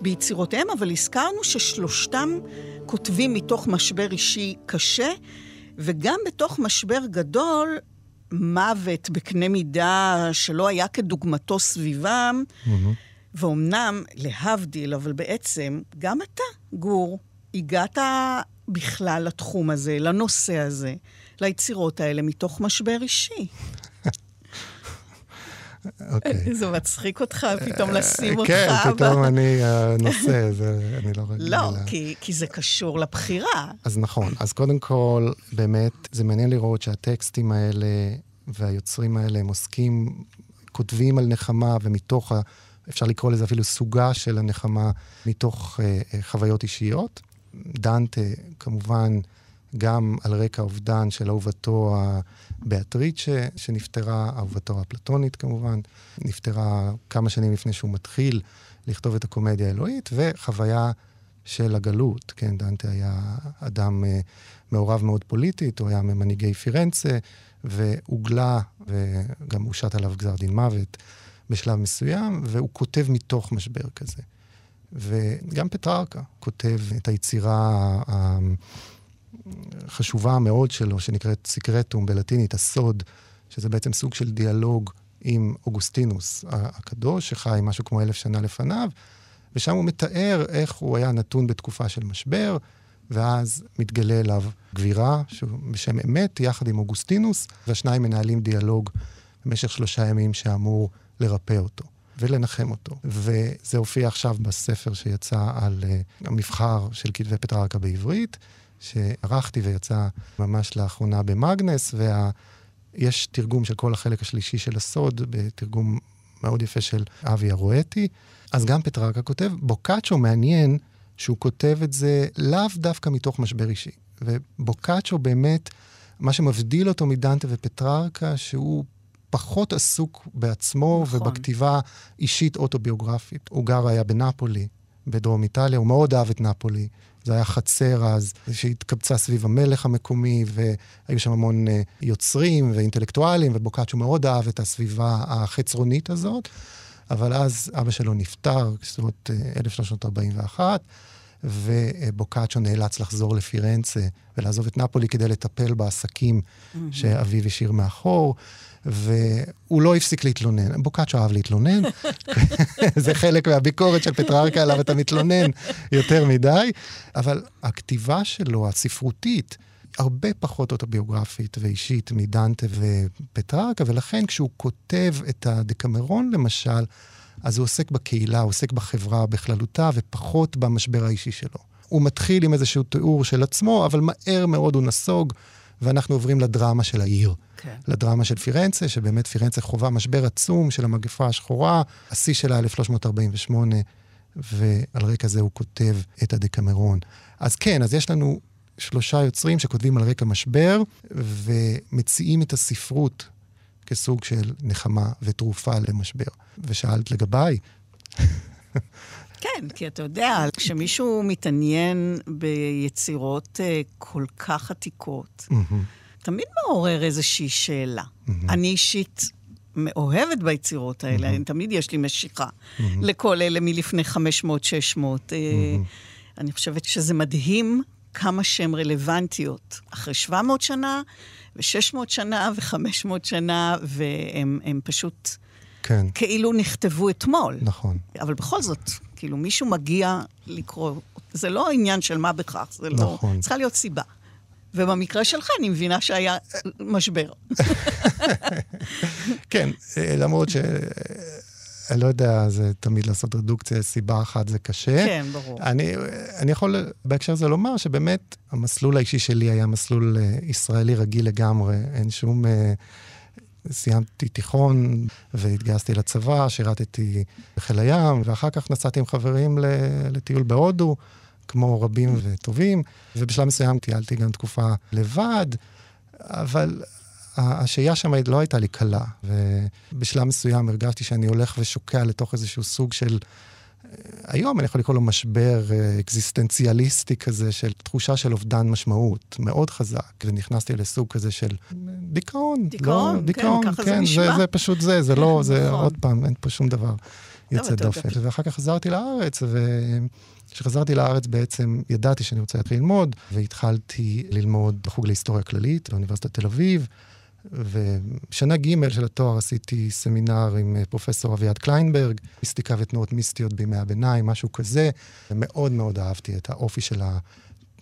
ביצירותיהם, אבל הזכרנו ששלושתם כותבים מתוך משבר אישי קשה, וגם בתוך משבר גדול מוות בקנה מידה שלא היה כדוגמתו סביבם. Mm-hmm. ואומנם, להבדיל, אבל בעצם, גם אתה, גור, הגעת בכלל לתחום הזה, לנושא הזה, ליצירות האלה, מתוך משבר אישי. אוקיי. זה מצחיק אותך פתאום לשים אותך. כן, פתאום אני הנושא, אני לא רגיל. לא, כי זה קשור לבחירה. אז נכון. אז קודם כל, באמת, זה מעניין לראות שהטקסטים האלה והיוצרים האלה, הם עוסקים, כותבים על נחמה, ומתוך, ה, אפשר לקרוא לזה אפילו סוגה של הנחמה, מתוך uh, חוויות אישיות. דנטה, כמובן, גם על רקע אובדן של אהובתו הבאטריצ'ה, שנפטרה, אהובתו הפלטונית כמובן, נפטרה כמה שנים לפני שהוא מתחיל לכתוב את הקומדיה האלוהית, וחוויה של הגלות, כן, דנטה היה אדם uh, מעורב מאוד פוליטית, הוא היה ממנהיגי פירנצה, והוגלה, וגם הושת עליו גזר דין מוות בשלב מסוים, והוא כותב מתוך משבר כזה. וגם פטררקה כותב את היצירה החשובה מאוד שלו, שנקראת סיקרטום בלטינית, הסוד, שזה בעצם סוג של דיאלוג עם אוגוסטינוס הקדוש, שחי משהו כמו אלף שנה לפניו, ושם הוא מתאר איך הוא היה נתון בתקופה של משבר, ואז מתגלה אליו גבירה, בשם אמת, יחד עם אוגוסטינוס, והשניים מנהלים דיאלוג במשך שלושה ימים שאמור לרפא אותו. ולנחם אותו. וזה הופיע עכשיו בספר שיצא על uh, המבחר של כתבי פטררקה בעברית, שערכתי ויצא ממש לאחרונה במאגנס, ויש וה... תרגום של כל החלק השלישי של הסוד, בתרגום מאוד יפה של אבי הרואטי. אז גם פטררקה כותב, בוקאצ'ו מעניין שהוא כותב את זה לאו דווקא מתוך משבר אישי. ובוקאצ'ו באמת, מה שמבדיל אותו מדנטה ופטררקה, שהוא פחות עסוק בעצמו נכון. ובכתיבה אישית אוטוביוגרפית. הוא גר היה בנפולי, בדרום איטליה, הוא מאוד אהב את נפולי. זה היה חצר אז, שהתקבצה סביב המלך המקומי, והיו שם המון uh, יוצרים ואינטלקטואלים, ובוקאצ'ו מאוד אהב את הסביבה החצרונית הזאת. אבל אז אבא שלו נפטר, בסביבות 1341, ובוקאצ'ו נאלץ לחזור לפירנצה ולעזוב את נפולי כדי לטפל בעסקים mm-hmm. שאביו השאיר מאחור. והוא לא הפסיק להתלונן. בוקאצ'ו אהב להתלונן, זה חלק מהביקורת של פטררקה עליו, אתה מתלונן יותר מדי, אבל הכתיבה שלו, הספרותית, הרבה פחות אוטוביוגרפית ואישית מדנטה ופטררקה, ולכן כשהוא כותב את הדקמרון, למשל, אז הוא עוסק בקהילה, הוא עוסק בחברה בכללותה, ופחות במשבר האישי שלו. הוא מתחיל עם איזשהו תיאור של עצמו, אבל מהר מאוד הוא נסוג, ואנחנו עוברים לדרמה של העיר. כן. לדרמה של פירנצה, שבאמת פירנצה חווה משבר עצום של המגפה השחורה, השיא שלה 1348, ועל רקע זה הוא כותב את הדקמרון. אז כן, אז יש לנו שלושה יוצרים שכותבים על רקע משבר, ומציעים את הספרות כסוג של נחמה ותרופה למשבר. ושאלת לגביי. כן, כי אתה יודע, כשמישהו מתעניין ביצירות uh, כל כך עתיקות, תמיד מעורר איזושהי שאלה. אני אישית מאוהבת ביצירות האלה, mm-hmm. תמיד יש לי משיכה mm-hmm. לכל אלה מלפני 500-600. Mm-hmm. אני חושבת שזה מדהים כמה שהן רלוונטיות. אחרי 700 שנה, ו-600 שנה, ו-500 שנה, והן פשוט... כן. כאילו נכתבו אתמול. נכון. אבל בכל זאת, כאילו מישהו מגיע לקרוא, זה לא עניין של מה בכך, זה לא... נכון. צריכה להיות סיבה. ובמקרה שלך אני מבינה שהיה משבר. כן, אה, למרות ש... אני לא יודע, זה תמיד לעשות רדוקציה, סיבה אחת זה קשה. כן, ברור. אני, אני יכול בהקשר הזה לומר שבאמת המסלול האישי שלי היה מסלול אה, ישראלי רגיל לגמרי, אין שום... אה, סיימתי תיכון והתגייסתי לצבא, שירתתי בחיל הים, ואחר כך נסעתי עם חברים לטיול בהודו, כמו רבים וטובים, ובשלב מסוים טיילתי גם תקופה לבד, אבל השהייה שם לא הייתה לי קלה, ובשלב מסוים הרגשתי שאני הולך ושוקע לתוך איזשהו סוג של... היום אני יכול לקרוא לו משבר אה, אקזיסטנציאליסטי כזה, של תחושה של אובדן משמעות, מאוד חזק, ונכנסתי לסוג כזה של דיכאון. דיכאון, לא, דיכאון כן, ככה כן, זה נשמע. זה, זה פשוט זה, זה לא, זה נכון. עוד פעם, אין פה שום דבר יוצא דופן. ואחר כך חזרתי לארץ, וכשחזרתי לארץ בעצם ידעתי שאני רוצה להתחיל ללמוד, והתחלתי ללמוד בחוג להיסטוריה כללית באוניברסיטת תל אביב. ושנה ג' של התואר עשיתי סמינר עם אה, פרופסור אביעד קליינברג, מיסטיקה ותנועות מיסטיות בימי הביניים, משהו כזה, ומאוד מאוד אהבתי את האופי של ה...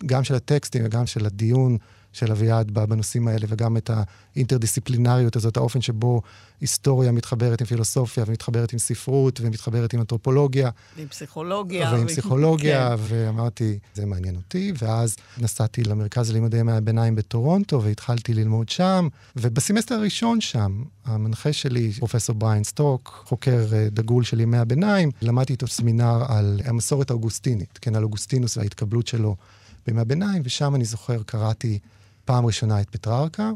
גם של הטקסטים וגם של הדיון של אביעד בנושאים האלה, וגם את האינטרדיסציפלינריות הזאת, האופן שבו היסטוריה מתחברת עם פילוסופיה, ומתחברת עם ספרות, ומתחברת עם אנתרופולוגיה. ועם פסיכולוגיה. ועם פסיכולוגיה, כן. ואמרתי, זה מעניין אותי, ואז נסעתי למרכז ללימודי ימי הביניים בטורונטו, והתחלתי ללמוד שם, ובסמסטר הראשון שם, המנחה שלי, פרופסור בריין סטוק, חוקר אה, דגול של ימי הביניים, למדתי איתו סמינר על המסורת האוגוסטינית, כן, על אוגוסטינוס וההתקבלות שלו בימי הביניים, ושם אני זוכר, קראתי פעם ראשונה את פטררקה,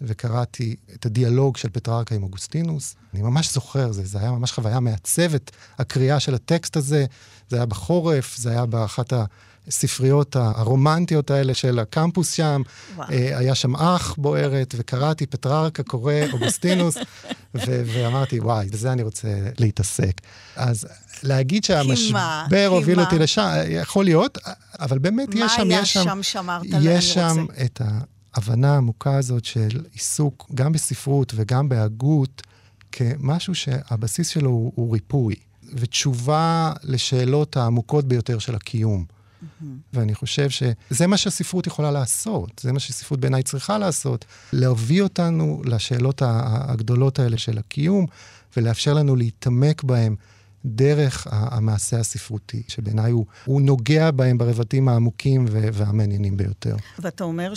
וקראתי את הדיאלוג של פטררקה עם אוגוסטינוס. אני ממש זוכר, זה, זה היה ממש חוויה מעצבת, הקריאה של הטקסט הזה. זה היה בחורף, זה היה באחת הספריות הרומנטיות האלה של הקמפוס שם. וואו. אה, היה שם אח בוערת, וקראתי פטררקה קורא אוגוסטינוס, ו- ואמרתי, וואי, בזה אני רוצה להתעסק. אז להגיד שהמשבר הוביל אותי לשם, יכול להיות, אבל באמת יש שם, יש שם... מה היה שם שאמרת לה, יש שם את ההבנה העמוקה הזאת של עיסוק גם בספרות וגם בהגות, כמשהו שהבסיס שלו הוא, הוא ריפוי, ותשובה לשאלות העמוקות ביותר של הקיום. Mm-hmm. ואני חושב שזה מה שהספרות יכולה לעשות, זה מה שספרות בעיניי צריכה לעשות, להביא אותנו לשאלות הגדולות האלה של הקיום, ולאפשר לנו להתעמק בהם דרך המעשה הספרותי, שבעיניי הוא, הוא נוגע בהם ברבדים העמוקים והמעניינים ביותר. ואתה אומר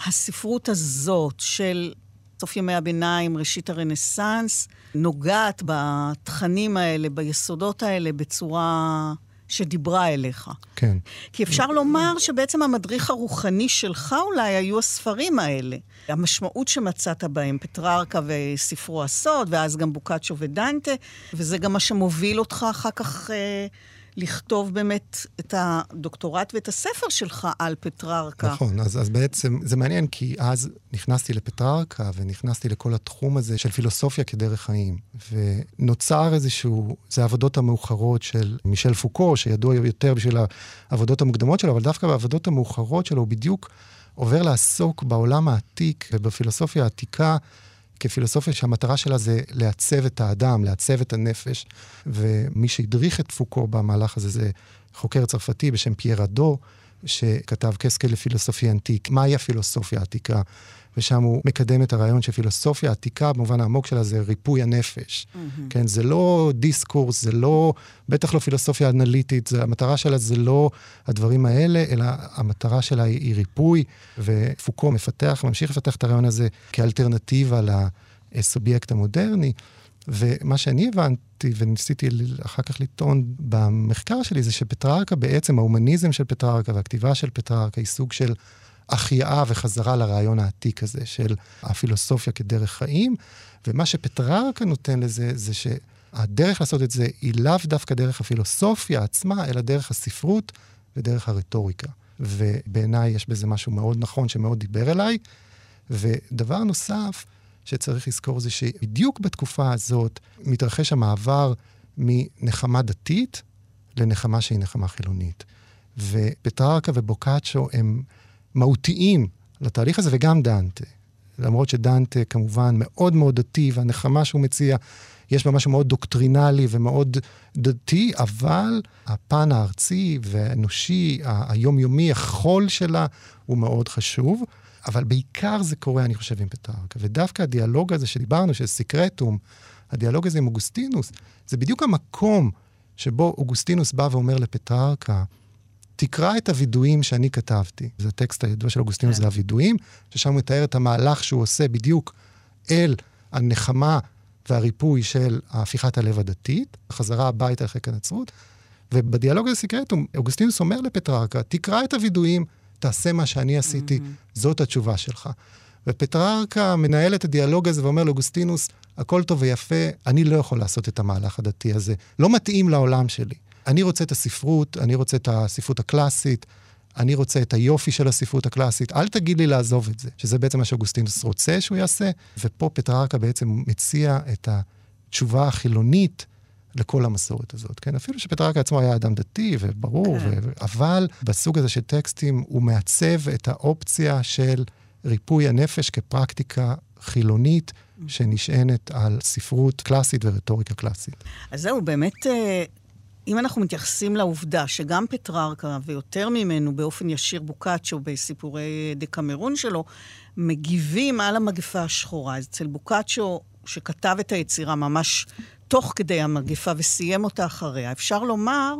שהספרות הזאת של סוף ימי הביניים, ראשית הרנסאנס, נוגעת בתכנים האלה, ביסודות האלה, בצורה שדיברה אליך. כן. כי אפשר לומר שבעצם המדריך הרוחני שלך אולי היו הספרים האלה. המשמעות שמצאת בהם, פטררקה וספרו הסוד, ואז גם בוקאצ'ו ודנטה, וזה גם מה שמוביל אותך אחר כך אה, לכתוב באמת את הדוקטורט ואת הספר שלך על פטררקה. נכון, אז, אז בעצם זה מעניין, כי אז נכנסתי לפטררקה ונכנסתי לכל התחום הזה של פילוסופיה כדרך חיים. ונוצר איזשהו, זה העבודות המאוחרות של מישל פוקו, שידוע יותר בשביל העבודות המוקדמות שלו, אבל דווקא בעבודות המאוחרות שלו הוא בדיוק עובר לעסוק בעולם העתיק ובפילוסופיה העתיקה. כפילוסופיה שהמטרה שלה זה לעצב את האדם, לעצב את הנפש. ומי שהדריך את פוקו במהלך הזה זה חוקר צרפתי בשם פייר אדו, שכתב קסקל לפילוסופיה אנטיק, מהי הפילוסופיה העתיקה. ושם הוא מקדם את הרעיון שפילוסופיה עתיקה, במובן העמוק שלה, זה ריפוי הנפש. Mm-hmm. כן, זה לא דיסקורס, זה לא, בטח לא פילוסופיה אנליטית, זה, המטרה שלה זה לא הדברים האלה, אלא המטרה שלה היא, היא ריפוי, ופוקו מפתח, ממשיך לפתח את הרעיון הזה כאלטרנטיבה לסובייקט המודרני. ומה שאני הבנתי, וניסיתי אחר כך לטעון במחקר שלי, זה שפטררקה בעצם, ההומניזם של פטררקה והכתיבה של פטררקה היא סוג של החייאה וחזרה לרעיון העתיק הזה של הפילוסופיה כדרך חיים, ומה שפטררקה נותן לזה, זה שהדרך לעשות את זה היא לאו דווקא דרך הפילוסופיה עצמה, אלא דרך הספרות ודרך הרטוריקה. ובעיניי יש בזה משהו מאוד נכון שמאוד דיבר אליי. ודבר נוסף שצריך לזכור זה שבדיוק בתקופה הזאת מתרחש המעבר מנחמה דתית לנחמה שהיא נחמה חילונית. ופטררקה ובוקאצ'ו הם מהותיים לתהליך הזה, וגם דנטה. למרות שדנטה כמובן מאוד מאוד דתי, והנחמה שהוא מציע, יש בה משהו מאוד דוקטרינלי ומאוד דתי, אבל הפן הארצי והאנושי, היומיומי, החול שלה, הוא מאוד חשוב. אבל בעיקר זה קורה, אני חושב, עם פטרקה. ודווקא הדיאלוג הזה שדיברנו, של סיקרטום, הדיאלוג הזה עם אוגוסטינוס, זה בדיוק המקום שבו אוגוסטינוס בא ואומר לפטרקה, תקרא את הווידואים שאני כתבתי. זה הטקסט הידוע של אוגוסטינוס, כן. זה הווידואים, ששם הוא מתאר את המהלך שהוא עושה בדיוק אל הנחמה והריפוי של הפיכת הלב הדתית, החזרה הביתה אחרי הנצרות. ובדיאלוג הזה סיקרטום, אוגוסטינוס אומר לפטררקה, תקרא את הווידואים, תעשה מה שאני עשיתי, mm-hmm. זאת התשובה שלך. ופטררקה מנהל את הדיאלוג הזה ואומר לאוגוסטינוס, הכל טוב ויפה, אני לא יכול לעשות את המהלך הדתי הזה. לא מתאים לעולם שלי. אני רוצה את הספרות, אני רוצה את הספרות הקלאסית, אני רוצה את היופי של הספרות הקלאסית, אל תגיד לי לעזוב את זה, שזה בעצם מה שאוגוסטינוס רוצה שהוא יעשה, ופה פטררקה בעצם מציע את התשובה החילונית לכל המסורת הזאת, כן? אפילו שפטררקה עצמו היה אדם דתי וברור, כן. ו... אבל בסוג הזה של טקסטים הוא מעצב את האופציה של ריפוי הנפש כפרקטיקה חילונית. שנשענת על ספרות קלאסית ורטוריקה קלאסית. אז זהו, באמת אה, אם אנחנו מתייחסים לעובדה שגם פטררקה, ויותר ממנו באופן ישיר בוקאצ'ו בסיפורי דקמרון שלו, מגיבים על המגפה השחורה. אז אצל בוקאצ'ו, שכתב את היצירה ממש תוך כדי המגפה וסיים אותה אחריה, אפשר לומר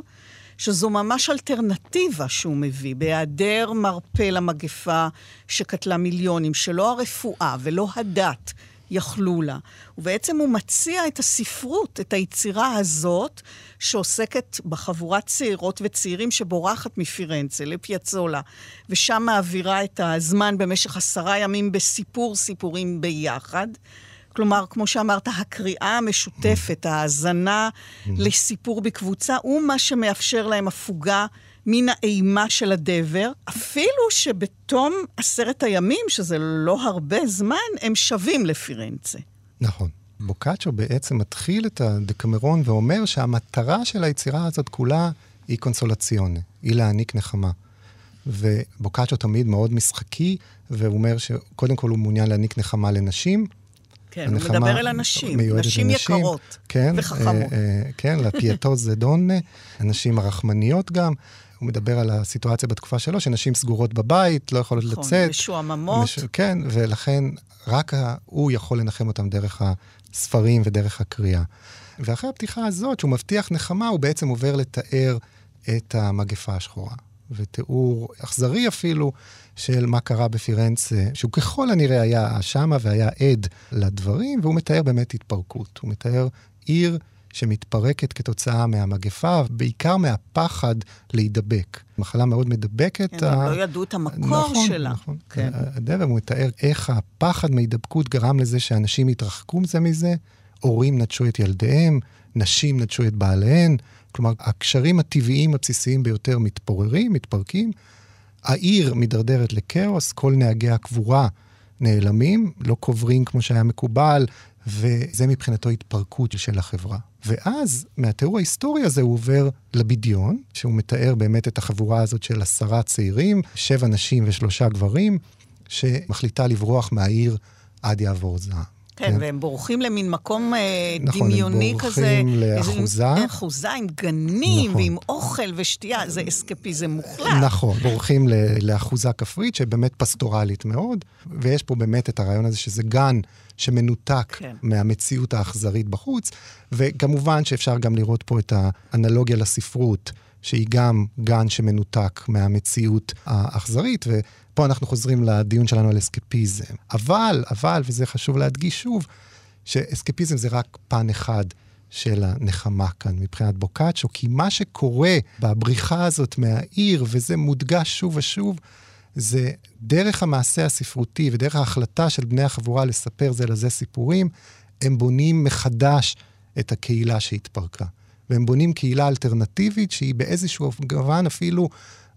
שזו ממש אלטרנטיבה שהוא מביא, בהיעדר מרפא למגפה שקטלה מיליונים, שלא הרפואה ולא הדת. יכלו לה. ובעצם הוא מציע את הספרות, את היצירה הזאת, שעוסקת בחבורת צעירות וצעירים שבורחת מפירנצה לפיאצולה, ושם מעבירה את הזמן במשך עשרה ימים בסיפור סיפורים ביחד. כלומר, כמו שאמרת, הקריאה המשותפת, ההאזנה לסיפור בקבוצה, הוא מה שמאפשר להם הפוגה מן האימה של הדבר, אפילו שבתום עשרת הימים, שזה לא הרבה זמן, הם שבים לפירנצה. נכון. בוקאצ'ו בעצם מתחיל את הדקמרון ואומר שהמטרה של היצירה הזאת כולה היא קונסולציונה, היא להעניק נחמה. ובוקאצ'ו תמיד מאוד משחקי, והוא אומר שקודם כל הוא מעוניין להעניק נחמה לנשים. כן, הוא מדבר אל הנשים, נשים לנשים, יקרות כן, וחכמות. אה, אה, כן, לפייטו זה דונה, הנשים הרחמניות גם. הוא מדבר על הסיטואציה בתקופה שלו, שנשים סגורות בבית, לא יכולות נכון, לצאת. משועממות. מש... כן, ולכן רק הוא יכול לנחם אותם דרך הספרים ודרך הקריאה. ואחרי הפתיחה הזאת, שהוא מבטיח נחמה, הוא בעצם עובר לתאר את המגפה השחורה. ותיאור אכזרי אפילו של מה קרה בפירנצה, שהוא ככל הנראה היה שמה והיה עד לדברים, והוא מתאר באמת התפרקות. הוא מתאר עיר שמתפרקת כתוצאה מהמגפה, בעיקר מהפחד להידבק. מחלה מאוד מדבקת. כן, הם ה... לא ידעו את המקור נכון, שלה. נכון, נכון. כן. הדבר, הוא מתאר איך הפחד מהידבקות גרם לזה שאנשים התרחקו מזה מזה, הורים נטשו את ילדיהם, נשים נטשו את בעליהן. כלומר, הקשרים הטבעיים הבסיסיים ביותר מתפוררים, מתפרקים. העיר מידרדרת לכאוס, כל נהגי הקבורה נעלמים, לא קוברים כמו שהיה מקובל, וזה מבחינתו התפרקות של החברה. ואז, מהתיאור ההיסטורי הזה הוא עובר לבדיון, שהוא מתאר באמת את החבורה הזאת של עשרה צעירים, שבע נשים ושלושה גברים, שמחליטה לברוח מהעיר עד יעבור זעם. כן, כן, והם בורחים למין מקום אה, נכון, דמיוני כזה. נכון, הם בורחים לאחוזה. עם, אחוזה עם גנים נכון. ועם אוכל ושתייה, זה אסקפיזם מוחלט. נכון, בורחים לאחוזה כפרית שבאמת פסטורלית מאוד, ויש פה באמת את הרעיון הזה שזה גן שמנותק כן. מהמציאות האכזרית בחוץ, וכמובן שאפשר גם לראות פה את האנלוגיה לספרות. שהיא גם גן שמנותק מהמציאות האכזרית, ופה אנחנו חוזרים לדיון שלנו על אסקפיזם. אבל, אבל, וזה חשוב להדגיש שוב, שאסקפיזם זה רק פן אחד של הנחמה כאן מבחינת בוקאצ'ו, כי מה שקורה בבריחה הזאת מהעיר, וזה מודגש שוב ושוב, זה דרך המעשה הספרותי ודרך ההחלטה של בני החבורה לספר זה לזה סיפורים, הם בונים מחדש את הקהילה שהתפרקה. והם בונים קהילה אלטרנטיבית שהיא באיזשהו גוון אפילו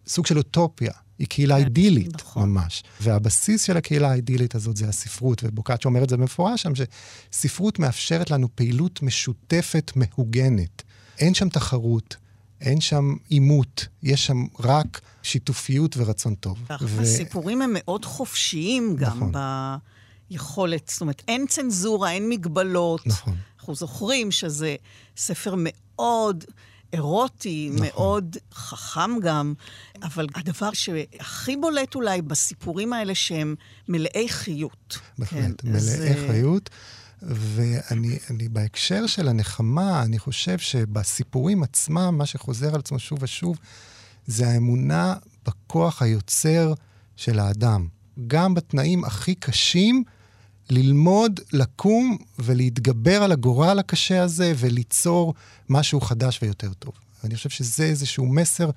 סוג של אוטופיה. היא קהילה כן, אידילית נכון. ממש. והבסיס של הקהילה האידילית הזאת זה הספרות, ובוקאצ'ו אומר את זה במפורש שם, שספרות מאפשרת לנו פעילות משותפת מהוגנת. אין שם תחרות, אין שם עימות, יש שם רק שיתופיות ורצון טוב. והסיפורים ו... הם מאוד חופשיים גם נכון. ביכולת, זאת אומרת, אין צנזורה, אין מגבלות. נכון. אנחנו זוכרים שזה ספר מאוד אירוטי, נכון. מאוד חכם גם, אבל הדבר שהכי בולט אולי בסיפורים האלה שהם מלאי חיות. בהחלט, כן, מלאי אז... חיות. ואני בהקשר של הנחמה, אני חושב שבסיפורים עצמם, מה שחוזר על עצמו שוב ושוב, זה האמונה בכוח היוצר של האדם. גם בתנאים הכי קשים, ללמוד, לקום ולהתגבר על הגורל הקשה הזה וליצור משהו חדש ויותר טוב. ואני חושב שזה איזשהו מסר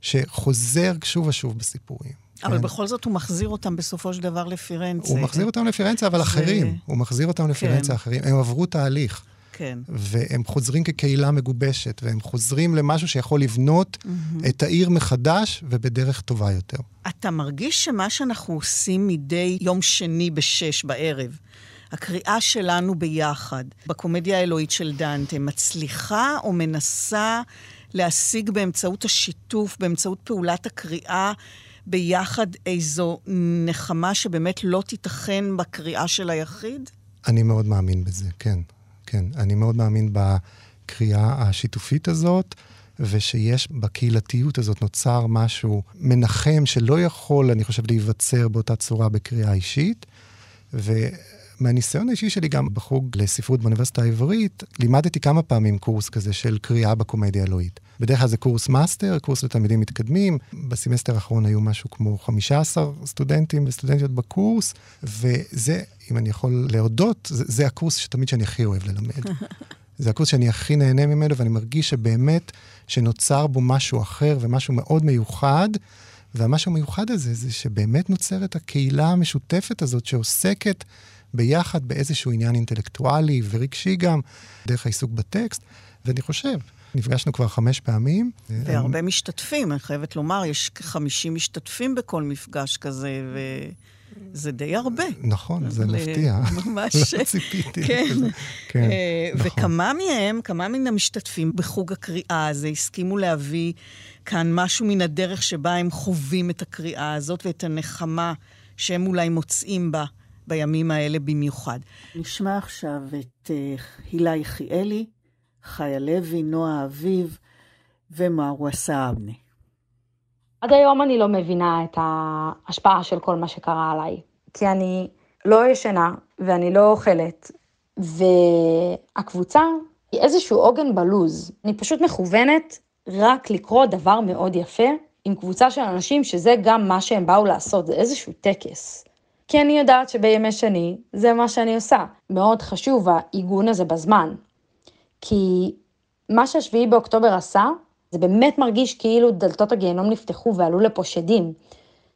שחוזר שוב ושוב בסיפורים. אבל כן? בכל זאת הוא מחזיר אותם בסופו של דבר לפירנצה. הוא מחזיר אותם לפירנצה, אבל זה... אחרים. הוא מחזיר אותם לפירנצה כן. אחרים. הם עברו תהליך. כן. והם חוזרים כקהילה מגובשת, והם חוזרים למשהו שיכול לבנות mm-hmm. את העיר מחדש ובדרך טובה יותר. אתה מרגיש שמה שאנחנו עושים מדי יום שני בשש בערב, הקריאה שלנו ביחד, בקומדיה האלוהית של דנטה, מצליחה או מנסה להשיג באמצעות השיתוף, באמצעות פעולת הקריאה, ביחד איזו נחמה שבאמת לא תיתכן בקריאה של היחיד? אני מאוד מאמין בזה, כן. כן. אני מאוד מאמין בקריאה השיתופית הזאת, ושיש בקהילתיות הזאת נוצר משהו מנחם שלא יכול, אני חושב, להיווצר באותה צורה בקריאה אישית. ומהניסיון האישי שלי גם בחוג לספרות באוניברסיטה העברית, לימדתי כמה פעמים קורס כזה של קריאה בקומדיה אלוהית. בדרך כלל זה קורס מאסטר, קורס לתלמידים מתקדמים. בסמסטר האחרון היו משהו כמו 15 סטודנטים וסטודנטיות בקורס, וזה, אם אני יכול להודות, זה, זה הקורס שתמיד שאני הכי אוהב ללמד. זה הקורס שאני הכי נהנה ממנו, ואני מרגיש שבאמת שנוצר בו משהו אחר ומשהו מאוד מיוחד. והמשהו המיוחד הזה זה שבאמת נוצרת הקהילה המשותפת הזאת שעוסקת ביחד באיזשהו עניין אינטלקטואלי ורגשי גם, דרך העיסוק בטקסט. ואני חושב נפגשנו כבר חמש פעמים. והרבה משתתפים, אני חייבת לומר, יש כ-50 משתתפים בכל מפגש כזה, וזה די הרבה. נכון, זה מפתיע. ממש. לא ציפיתי. כן. כן, אה, נכון. וכמה מהם, כמה מן המשתתפים בחוג הקריאה הזה הסכימו להביא כאן משהו מן הדרך שבה הם חווים את הקריאה הזאת ואת הנחמה שהם אולי מוצאים בה בימים האלה במיוחד. נשמע עכשיו את אה, הילה יחיאלי. חיה לוי, נועה אביב ומערוסה אבני. עד היום אני לא מבינה את ההשפעה של כל מה שקרה עליי, כי אני לא ישנה ואני לא אוכלת, והקבוצה היא איזשהו עוגן בלוז. אני פשוט מכוונת רק לקרוא דבר מאוד יפה עם קבוצה של אנשים שזה גם מה שהם באו לעשות, זה איזשהו טקס. כי אני יודעת שבימי שני זה מה שאני עושה. מאוד חשוב העיגון הזה בזמן. כי מה שהשביעי באוקטובר עשה, זה באמת מרגיש כאילו דלתות הגיהנום נפתחו ועלו לפה שדים.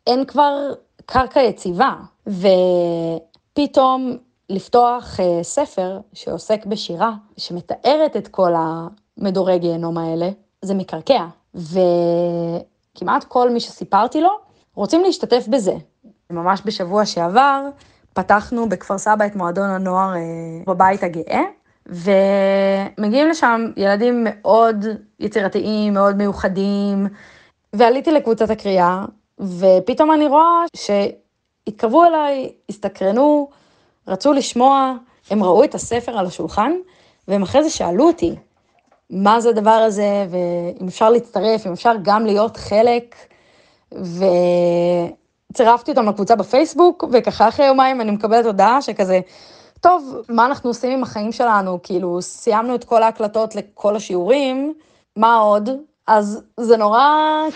אין כבר קרקע יציבה, ופתאום לפתוח uh, ספר שעוסק בשירה, שמתארת את כל המדורי גיהנום האלה, זה מקרקע. וכמעט כל מי שסיפרתי לו, רוצים להשתתף בזה. ממש בשבוע שעבר, פתחנו בכפר סבא את מועדון הנוער uh, בבית הגאה, ומגיעים לשם ילדים מאוד יצירתיים, מאוד מיוחדים, ועליתי לקבוצת הקריאה, ופתאום אני רואה שהתקרבו אליי, הסתקרנו, רצו לשמוע, הם ראו את הספר על השולחן, והם אחרי זה שאלו אותי, מה זה הדבר הזה, ואם אפשר להצטרף, אם אפשר גם להיות חלק, וצירפתי אותם לקבוצה בפייסבוק, וככה אחרי יומיים אני מקבלת הודעה שכזה, טוב, מה אנחנו עושים עם החיים שלנו? כאילו, סיימנו את כל ההקלטות לכל השיעורים, מה עוד? אז זה נורא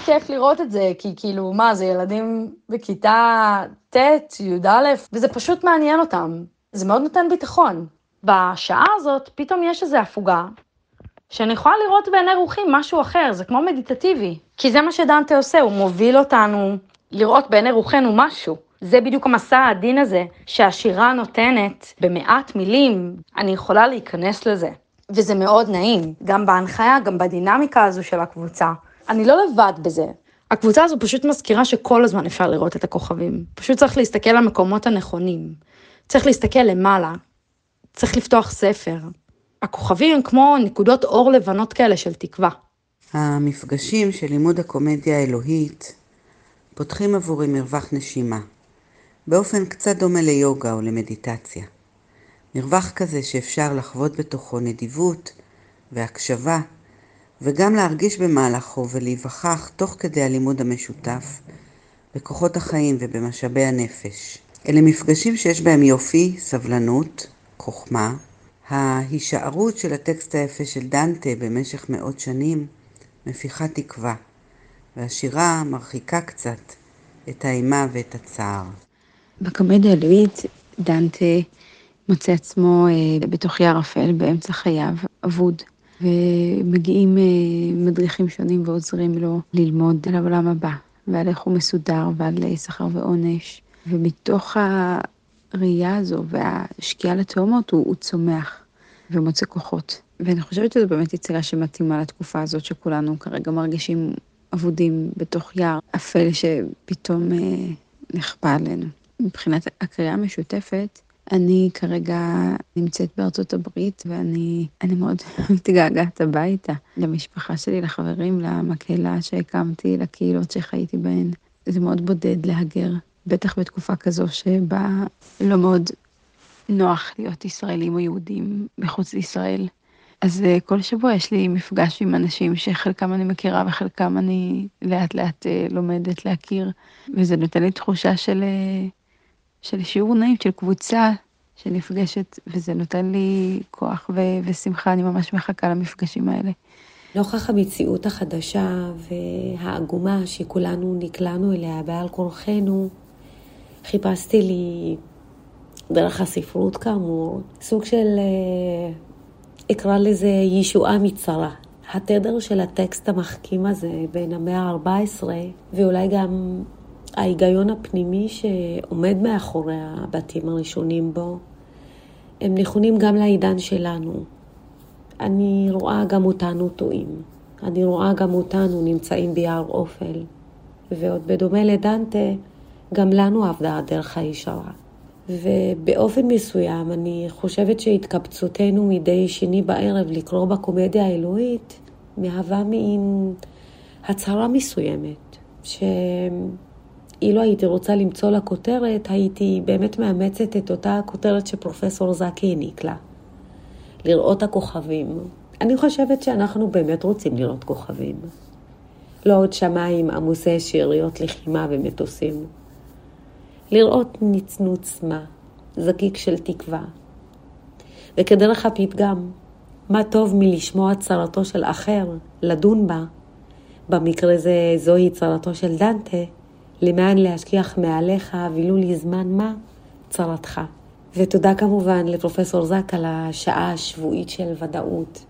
כיף לראות את זה, כי כאילו, מה, זה ילדים בכיתה ט', י"א, וזה פשוט מעניין אותם. זה מאוד נותן ביטחון. בשעה הזאת, פתאום יש איזו הפוגה, שאני יכולה לראות בעיני רוחי משהו אחר, זה כמו מדיטטיבי. כי זה מה שדנטה עושה, הוא מוביל אותנו לראות בעיני רוחנו משהו. זה בדיוק המסע העדין הזה שהשירה נותנת במעט מילים, אני יכולה להיכנס לזה. וזה מאוד נעים, גם בהנחיה, גם בדינמיקה הזו של הקבוצה. אני לא לבד בזה. הקבוצה הזו פשוט מזכירה שכל הזמן אפשר לראות את הכוכבים. פשוט צריך להסתכל למקומות הנכונים. צריך להסתכל למעלה. צריך לפתוח ספר. הכוכבים הם כמו נקודות אור לבנות כאלה של תקווה. המפגשים של לימוד הקומדיה האלוהית פותחים עבורי מרווח נשימה. באופן קצת דומה ליוגה או למדיטציה. מרווח כזה שאפשר לחוות בתוכו נדיבות והקשבה, וגם להרגיש במהלכו ולהיווכח תוך כדי הלימוד המשותף בכוחות החיים ובמשאבי הנפש. אלה מפגשים שיש בהם יופי, סבלנות, חוכמה, ההישארות של הטקסט היפה של דנטה במשך מאות שנים מפיחה תקווה, והשירה מרחיקה קצת את האימה ואת הצער. בקומדיה האלוהית דנטה מוצא עצמו אה, בתוך יער אפל באמצע חייו, אבוד, ומגיעים אה, מדריכים שונים ועוזרים לו ללמוד על העולם הבא, ועל איך הוא מסודר, ועל שכר ועונש, ומתוך הראייה הזו והשקיעה לתאומות הוא, הוא צומח ומוצא כוחות. ואני חושבת שזו באמת יצירה שמתאימה לתקופה הזאת שכולנו כרגע מרגישים אבודים בתוך יער אפל שפתאום אה, נכפה עלינו. מבחינת הקריאה המשותפת, אני כרגע נמצאת בארצות הברית ואני מאוד מתגעגעת הביתה, למשפחה שלי, לחברים, למקהלה שהקמתי, לקהילות שחייתי בהן. זה מאוד בודד להגר, בטח בתקופה כזו שבה לא מאוד נוח להיות ישראלים או יהודים מחוץ לישראל. אז אה, כל שבוע יש לי מפגש עם אנשים שחלקם אני מכירה וחלקם אני לאט לאט אה, לומדת להכיר, וזה נותן לי תחושה של אה, של שיעור נעים, של קבוצה שנפגשת, וזה נותן לי כוח ו- ושמחה, אני ממש מחכה למפגשים האלה. נוכח המציאות החדשה והעגומה שכולנו נקלענו אליה בעל כורחנו, חיפשתי לי דרך הספרות כאמור, סוג של, אה, אקרא לזה ישועה מצרה. התדר של הטקסט המחכים הזה בין המאה ה-14, ואולי גם ההיגיון הפנימי שעומד מאחורי הבתים הראשונים בו, הם נכונים גם לעידן שלנו. אני רואה גם אותנו טועים. אני רואה גם אותנו נמצאים ביער אופל. ועוד בדומה לדנטה, גם לנו עבדה הדרך הישרה. ובאופן מסוים אני חושבת שהתקבצותנו מדי שני בערב לקרוא בקומדיה האלוהית מהווה מעין הצהרה מסוימת, ש... אילו הייתי רוצה למצוא לה כותרת, הייתי באמת מאמצת את אותה כותרת שפרופסור זקי העניק לה. לראות הכוכבים. אני חושבת שאנחנו באמת רוצים לראות כוכבים. לא עוד שמיים עמוסי שאריות לחימה ומטוסים. לראות נצנוץ מה, זקיק של תקווה. וכדרך הפתגם, מה טוב מלשמוע צרתו של אחר, לדון בה, במקרה זה זוהי צרתו של דנטה, למען להשכיח מעליך ולו לזמן מה צרתך. ותודה כמובן לפרופסור זק על השעה השבועית של ודאות.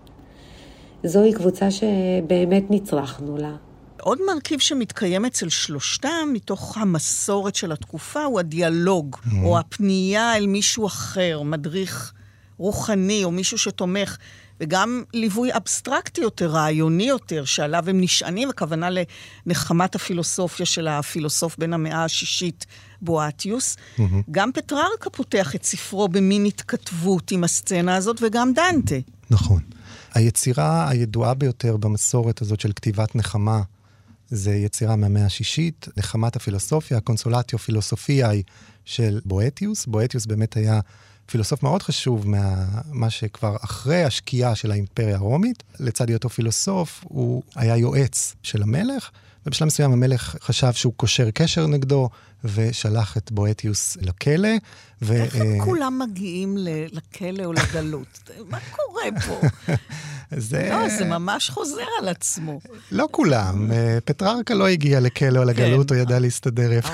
זוהי קבוצה שבאמת נצרכנו לה. עוד מרכיב שמתקיים אצל שלושתם, מתוך המסורת של התקופה, הוא הדיאלוג, mm-hmm. או הפנייה אל מישהו אחר, מדריך רוחני, או מישהו שתומך. וגם ליווי אבסטרקטי יותר, רעיוני יותר, שעליו הם נשענים, הכוונה לנחמת הפילוסופיה של הפילוסוף בן המאה השישית, בואטיוס. Mm-hmm. גם פטררקה פותח את ספרו במין התכתבות עם הסצנה הזאת, וגם דנטה. נכון. היצירה הידועה ביותר במסורת הזאת של כתיבת נחמה, זה יצירה מהמאה השישית, נחמת הפילוסופיה, הקונסולטיו פילוסופיאי של בואטיוס. בואטיוס באמת היה פילוסוף מאוד חשוב מה שכבר אחרי השקיעה של האימפריה הרומית. לצד היותו פילוסוף, הוא היה יועץ של המלך, ובשלב מסוים המלך חשב שהוא קושר קשר נגדו, ושלח את בואטיוס לכלא. ו... איך הם כולם מגיעים לכלא או לגלות? מה קורה פה? זה... לא, זה ממש חוזר על עצמו. לא כולם. אה, פטררקה לא הגיע לכלא או לגלות, כן. הוא ידע להסתדר יפה.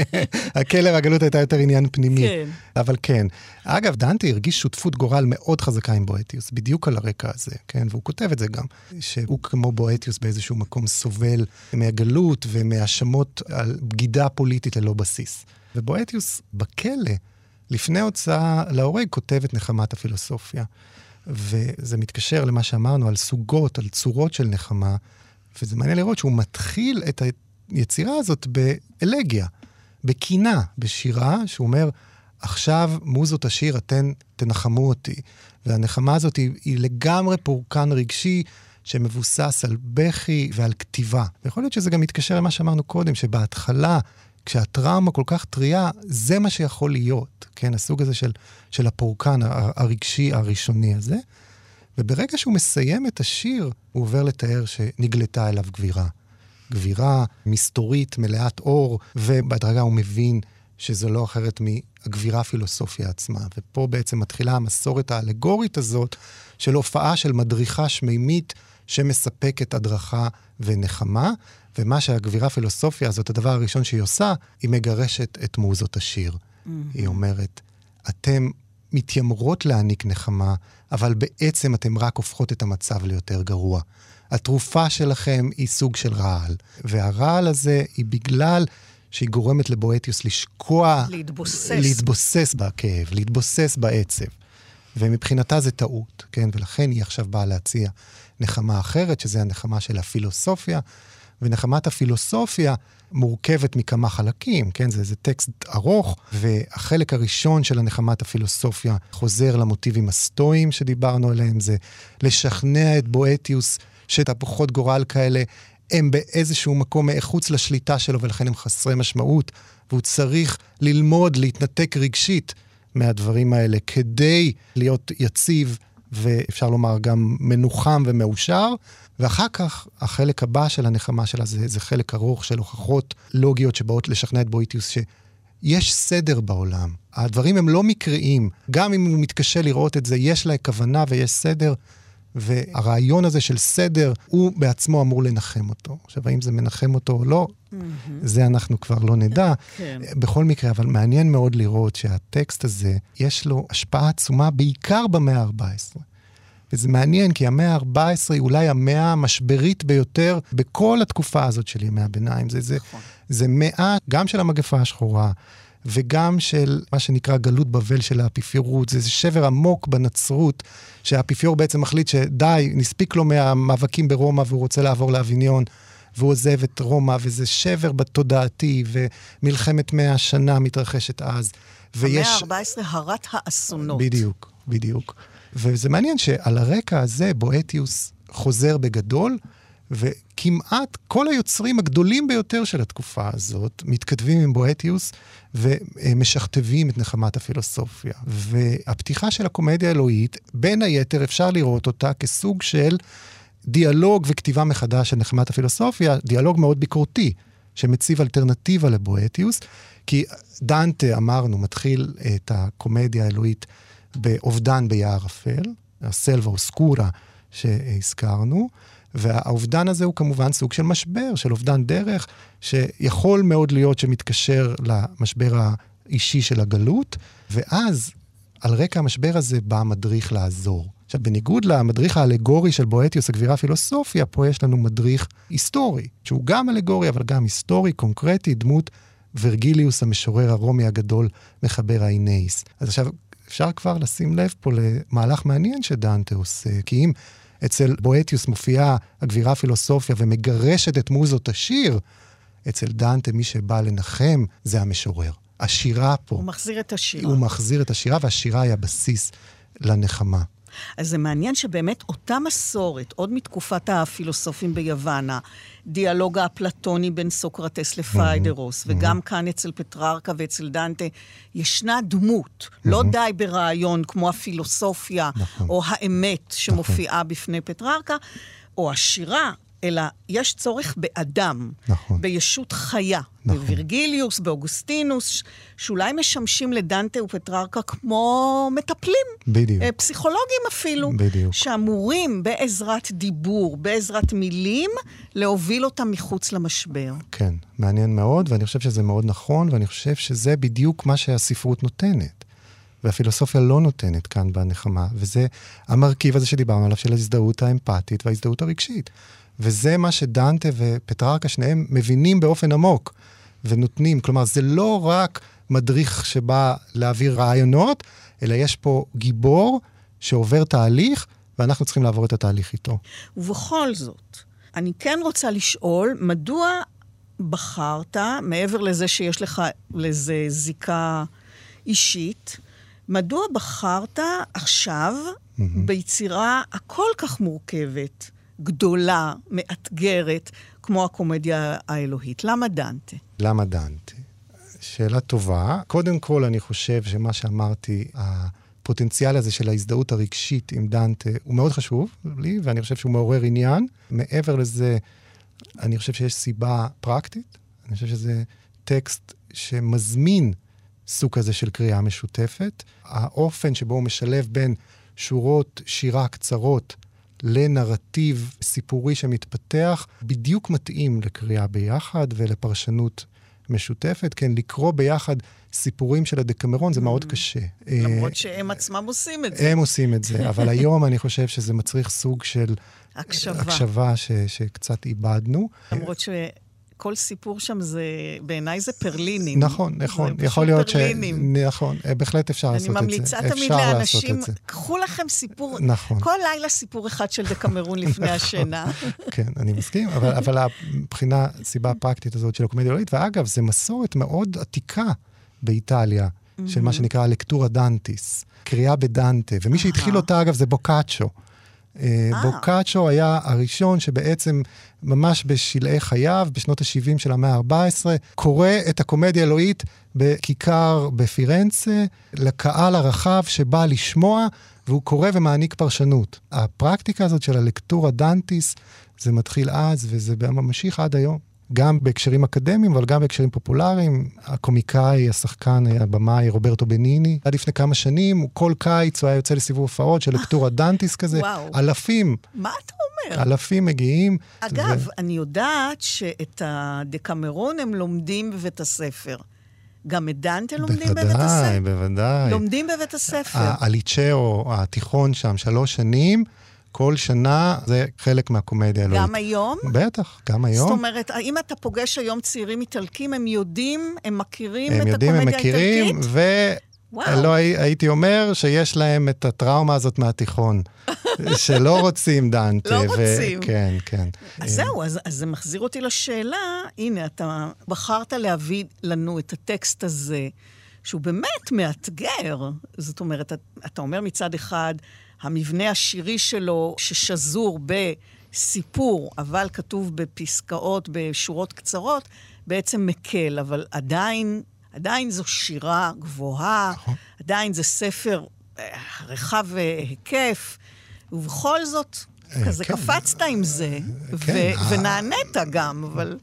הכלא והגלות הייתה יותר עניין פנימי. כן. אבל כן. אגב, דנטה הרגיש שותפות גורל מאוד חזקה עם בואטיוס, בדיוק על הרקע הזה, כן? והוא כותב את זה גם, שהוא כמו בואטיוס באיזשהו מקום סובל מהגלות ומהאשמות על בגידה פוליטית ללא בסיס. ובואטיוס בכלא, לפני הוצאה להורג, כותב את נחמת הפילוסופיה. וזה מתקשר למה שאמרנו על סוגות, על צורות של נחמה, וזה מעניין לראות שהוא מתחיל את היצירה הזאת באלגיה, בקינה, בשירה, שהוא אומר, עכשיו מוזות השיר, אתן תנחמו אותי. והנחמה הזאת היא, היא לגמרי פורקן רגשי שמבוסס על בכי ועל כתיבה. ויכול להיות שזה גם מתקשר למה שאמרנו קודם, שבהתחלה כשהטראומה כל כך טריה, זה מה שיכול להיות, כן? הסוג הזה של, של הפורקן הרגשי הראשוני הזה. וברגע שהוא מסיים את השיר, הוא עובר לתאר שנגלתה אליו גבירה. גבירה מסתורית, מלאת אור, ובהדרגה הוא מבין שזו לא אחרת מהגבירה הפילוסופיה עצמה. ופה בעצם מתחילה המסורת האלגורית הזאת של הופעה של מדריכה שמימית שמספקת הדרכה ונחמה, ומה שהגבירה הפילוסופיה הזאת, הדבר הראשון שהיא עושה, היא מגרשת את מוזות השיר. Mm-hmm. היא אומרת, אתם מתיימרות להעניק נחמה, אבל בעצם אתם רק הופכות את המצב ליותר גרוע. התרופה שלכם היא סוג של רעל, והרעל הזה היא בגלל שהיא גורמת לבואטיוס לשקוע... להתבוסס. להתבוסס בכאב, להתבוסס בעצב. ומבחינתה זה טעות, כן? ולכן היא עכשיו באה להציע נחמה אחרת, שזה הנחמה של הפילוסופיה, ונחמת הפילוסופיה מורכבת מכמה חלקים, כן? זה, זה טקסט ארוך, והחלק הראשון של הנחמת הפילוסופיה חוזר למוטיבים הסטואיים שדיברנו עליהם, זה לשכנע את בואטיוס שתהפוכות גורל כאלה הם באיזשהו מקום מחוץ לשליטה שלו, ולכן הם חסרי משמעות, והוא צריך ללמוד להתנתק רגשית מהדברים האלה כדי להיות יציב, ואפשר לומר גם מנוחם ומאושר. ואחר כך, החלק הבא של הנחמה שלה זה, זה חלק ארוך של הוכחות לוגיות שבאות לשכנע את בויטיוס שיש סדר בעולם. הדברים הם לא מקריים. גם אם הוא מתקשה לראות את זה, יש לה כוונה ויש סדר. והרעיון הזה של סדר, הוא בעצמו אמור לנחם אותו. עכשיו, האם זה מנחם אותו או לא, mm-hmm. זה אנחנו כבר לא נדע. כן. בכל מקרה, אבל מעניין מאוד לראות שהטקסט הזה, יש לו השפעה עצומה בעיקר במאה ה-14. וזה מעניין, כי המאה ה-14 היא אולי המאה המשברית ביותר בכל התקופה הזאת של ימי הביניים. זה, זה, נכון. זה מאה גם של המגפה השחורה, וגם של מה שנקרא גלות בבל של האפיפיורות. זה שבר עמוק בנצרות, שהאפיפיור בעצם מחליט שדי, נספיק לו מהמאבקים ברומא והוא רוצה לעבור לאביניון. והוא עוזב את רומא, וזה שבר בתודעתי, ומלחמת מאה השנה מתרחשת אז. ויש... המאה ה-14 הרת האסונות. בדיוק, בדיוק. וזה מעניין שעל הרקע הזה בואטיוס חוזר בגדול, וכמעט כל היוצרים הגדולים ביותר של התקופה הזאת מתכתבים עם בואטיוס ומשכתבים את נחמת הפילוסופיה. והפתיחה של הקומדיה האלוהית, בין היתר אפשר לראות אותה כסוג של דיאלוג וכתיבה מחדש של נחמת הפילוסופיה, דיאלוג מאוד ביקורתי, שמציב אלטרנטיבה לבואטיוס, כי דנטה, אמרנו, מתחיל את הקומדיה האלוהית באובדן ביער אפל, הסלווה אוסקורה שהזכרנו, והאובדן הזה הוא כמובן סוג של משבר, של אובדן דרך, שיכול מאוד להיות שמתקשר למשבר האישי של הגלות, ואז על רקע המשבר הזה בא המדריך לעזור. עכשיו, בניגוד למדריך האלגורי של בואטיוס, הגבירה הפילוסופיה, פה יש לנו מדריך היסטורי, שהוא גם אלגורי, אבל גם היסטורי, קונקרטי, דמות ורגליוס, המשורר הרומי הגדול, מחבר האינאיס. אז עכשיו, אפשר כבר לשים לב פה למהלך מעניין שדנטה עושה, כי אם אצל בואטיוס מופיעה הגבירה הפילוסופיה ומגרשת את מוזות השיר, אצל דנטה מי שבא לנחם זה המשורר. השירה פה. הוא מחזיר את השירה. הוא מחזיר את השירה, והשירה היא הבסיס לנחמה. אז זה מעניין שבאמת אותה מסורת, עוד מתקופת הפילוסופים ביוון, הדיאלוג האפלטוני בין סוקרטס לפיידרוס, mm-hmm. וגם mm-hmm. כאן אצל פטררקה ואצל דנטה, ישנה דמות, mm-hmm. לא די ברעיון כמו הפילוסופיה, נכון. או האמת שמופיעה נכון. בפני פטררקה, או השירה, אלא יש צורך באדם, נכון. בישות חיה, נכון. בווירגיליוס, באוגוסטינוס, שאולי משמשים לדנטה ופטררקה כמו מטפלים. בדיוק. אה, פסיכולוגים אפילו. בדיוק. שאמורים בעזרת דיבור, בעזרת מילים, להוביל אותם מחוץ למשבר. כן, מעניין מאוד, ואני חושב שזה מאוד נכון, ואני חושב שזה בדיוק מה שהספרות נותנת. והפילוסופיה לא נותנת כאן בנחמה, וזה המרכיב הזה שדיברנו עליו של ההזדהות האמפתית וההזדהות הרגשית. וזה מה שדנטה ופטררקה שניהם מבינים באופן עמוק ונותנים. כלומר, זה לא רק מדריך שבא להעביר רעיונות, אלא יש פה גיבור שעובר תהליך, ואנחנו צריכים לעבור את התהליך איתו. ובכל זאת, אני כן רוצה לשאול, מדוע בחרת, מעבר לזה שיש לך לזה זיקה אישית, מדוע בחרת עכשיו mm-hmm. ביצירה הכל כך מורכבת גדולה, מאתגרת, כמו הקומדיה האלוהית? למה דנטה? למה דנטה? שאלה טובה. קודם כל, אני חושב שמה שאמרתי, הפוטנציאל הזה של ההזדהות הרגשית עם דנטה הוא מאוד חשוב לי, ואני חושב שהוא מעורר עניין. מעבר לזה, אני חושב שיש סיבה פרקטית. אני חושב שזה טקסט שמזמין סוג כזה של קריאה משותפת. האופן שבו הוא משלב בין שורות שירה קצרות לנרטיב סיפורי שמתפתח, בדיוק מתאים לקריאה ביחד ולפרשנות משותפת. כן, לקרוא ביחד סיפורים של הדקמרון זה מאוד mm. קשה. למרות אה, שהם עצמם עושים את זה. הם עושים את זה, אבל היום אני חושב שזה מצריך סוג של... הקשבה. הקשבה ש, שקצת איבדנו. למרות ש... כל סיפור שם זה, בעיניי זה פרלינים. נכון, נכון. יכול להיות פרלינים. ש... נכון, אה, בהחלט אפשר לעשות את זה. אני ממליצה תמיד לאנשים, קחו לכם סיפור, נכון. כל לילה סיפור אחד של דקמרון לפני השינה. כן, אני מסכים, אבל, אבל הבחינה, הסיבה הפרקטית הזאת של הקומדיה אלוהית, ואגב, זו מסורת מאוד עתיקה באיטליה, של מה שנקרא Lectura Dantis, קריאה בדנטה, ומי שהתחיל אותה, אגב, זה בוקאצ'ו. אה, בוקאצ'ו היה הראשון שבעצם ממש בשלהי חייו, בשנות ה-70 של המאה ה-14, קורא את הקומדיה האלוהית בכיכר בפירנצה, לקהל הרחב שבא לשמוע, והוא קורא ומעניק פרשנות. הפרקטיקה הזאת של ה Lectura Dantis, זה מתחיל אז וזה ממשיך עד היום. גם בהקשרים אקדמיים, אבל גם בהקשרים פופולריים. הקומיקאי, השחקן, הבמאי רוברטו בניני, עד לפני כמה שנים, כל קיץ הוא היה יוצא לסיבוב הופעות של Lectura Dantis כזה. וואו. אלפים. מה אתה אומר? אלפים מגיעים. אגב, ו... אני יודעת שאת הדקמרון הם לומדים בבית הספר. גם את דנטה לומדים בוודאי, בבית הספר? בוודאי, בוודאי. לומדים בבית הספר. הליצ'או, התיכון שם, שלוש שנים. כל שנה זה חלק מהקומדיה האלוהית. גם היום? בטח, גם היום. זאת אומרת, האם אתה פוגש היום צעירים איטלקים, הם יודעים, הם מכירים הם את יודעים, הקומדיה האיטלקית? הם מכירים, ולא הייתי אומר שיש להם את הטראומה הזאת מהתיכון. שלא רוצים דנטה. לא רוצים. כן, כן. אז זהו, אז, אז זה מחזיר אותי לשאלה, הנה, אתה בחרת להביא לנו את הטקסט הזה, שהוא באמת מאתגר. זאת אומרת, אתה אומר מצד אחד, המבנה השירי שלו, ששזור בסיפור, אבל כתוב בפסקאות, בשורות קצרות, בעצם מקל, אבל עדיין, עדיין זו שירה גבוהה, נכון. עדיין זה ספר אה, רחב היקף, ובכל זאת, אה, כזה כן. קפצת עם זה, כן. ו- ונענית גם, אבל...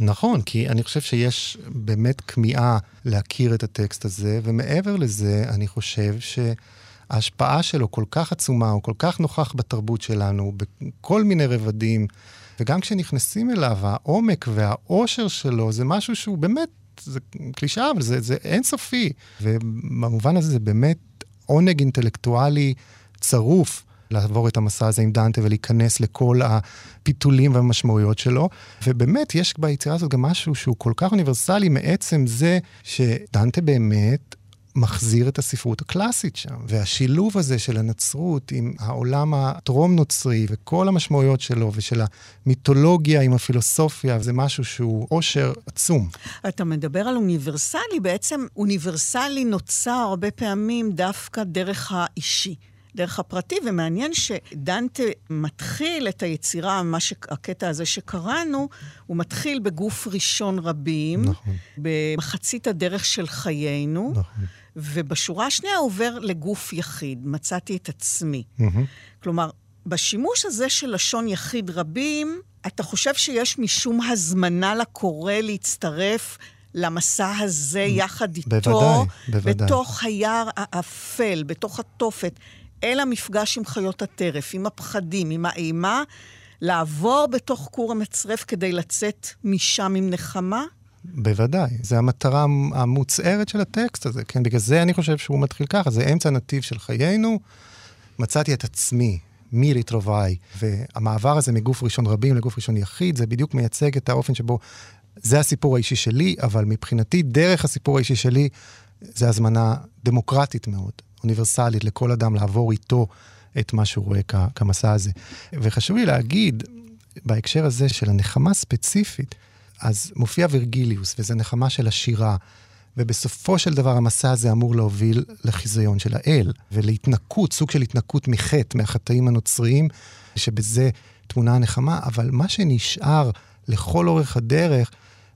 נכון, כי אני חושב שיש באמת כמיהה להכיר את הטקסט הזה, ומעבר לזה, אני חושב ש... ההשפעה שלו כל כך עצומה, הוא כל כך נוכח בתרבות שלנו, בכל מיני רבדים, וגם כשנכנסים אליו, העומק והאושר שלו זה משהו שהוא באמת, זה קלישאה, אבל זה, זה אינסופי. ובמובן הזה זה באמת עונג אינטלקטואלי צרוף לעבור את המסע הזה עם דנטה ולהיכנס לכל הפיתולים והמשמעויות שלו. ובאמת, יש ביצירה הזאת גם משהו שהוא כל כך אוניברסלי מעצם זה שדנטה באמת מחזיר את הספרות הקלאסית שם. והשילוב הזה של הנצרות עם העולם הטרום-נוצרי וכל המשמעויות שלו ושל המיתולוגיה עם הפילוסופיה, זה משהו שהוא עושר עצום. אתה מדבר על אוניברסלי, בעצם אוניברסלי נוצר הרבה פעמים דווקא דרך האישי. דרך הפרטי, ומעניין שדנטה מתחיל את היצירה, מה שהקטע הזה שקראנו, הוא מתחיל בגוף ראשון רבים, נכון. במחצית הדרך של חיינו, נכון. ובשורה השנייה עובר לגוף יחיד, מצאתי את עצמי. Mm-hmm. כלומר, בשימוש הזה של לשון יחיד רבים, אתה חושב שיש משום הזמנה לקורא להצטרף למסע הזה יחד איתו, בוודאי, בוודאי. בתוך היער האפל, בתוך התופת, אל המפגש עם חיות הטרף, עם הפחדים, עם האימה, לעבור בתוך כור המצרף כדי לצאת משם עם נחמה? בוודאי, זו המטרה המוצהרת של הטקסט הזה, כן? בגלל זה אני חושב שהוא מתחיל ככה, זה אמצע נתיב של חיינו, מצאתי את עצמי, מי ריטרוואי, והמעבר הזה מגוף ראשון רבים לגוף ראשון יחיד, זה בדיוק מייצג את האופן שבו זה הסיפור האישי שלי, אבל מבחינתי, דרך הסיפור האישי שלי, זה הזמנה דמוקרטית מאוד, אוניברסלית, לכל אדם לעבור איתו את מה שהוא רואה כ- כמסע הזה. וחשוב לי להגיד, בהקשר הזה של הנחמה ספציפית, אז מופיע ורגליוס, וזו נחמה של השירה, ובסופו של דבר המסע הזה אמור להוביל לחיזיון של האל, ולהתנקות, סוג של התנקות מחטא, מהחטאים הנוצריים, שבזה תמונה הנחמה, אבל מה שנשאר לכל אורך הדרך,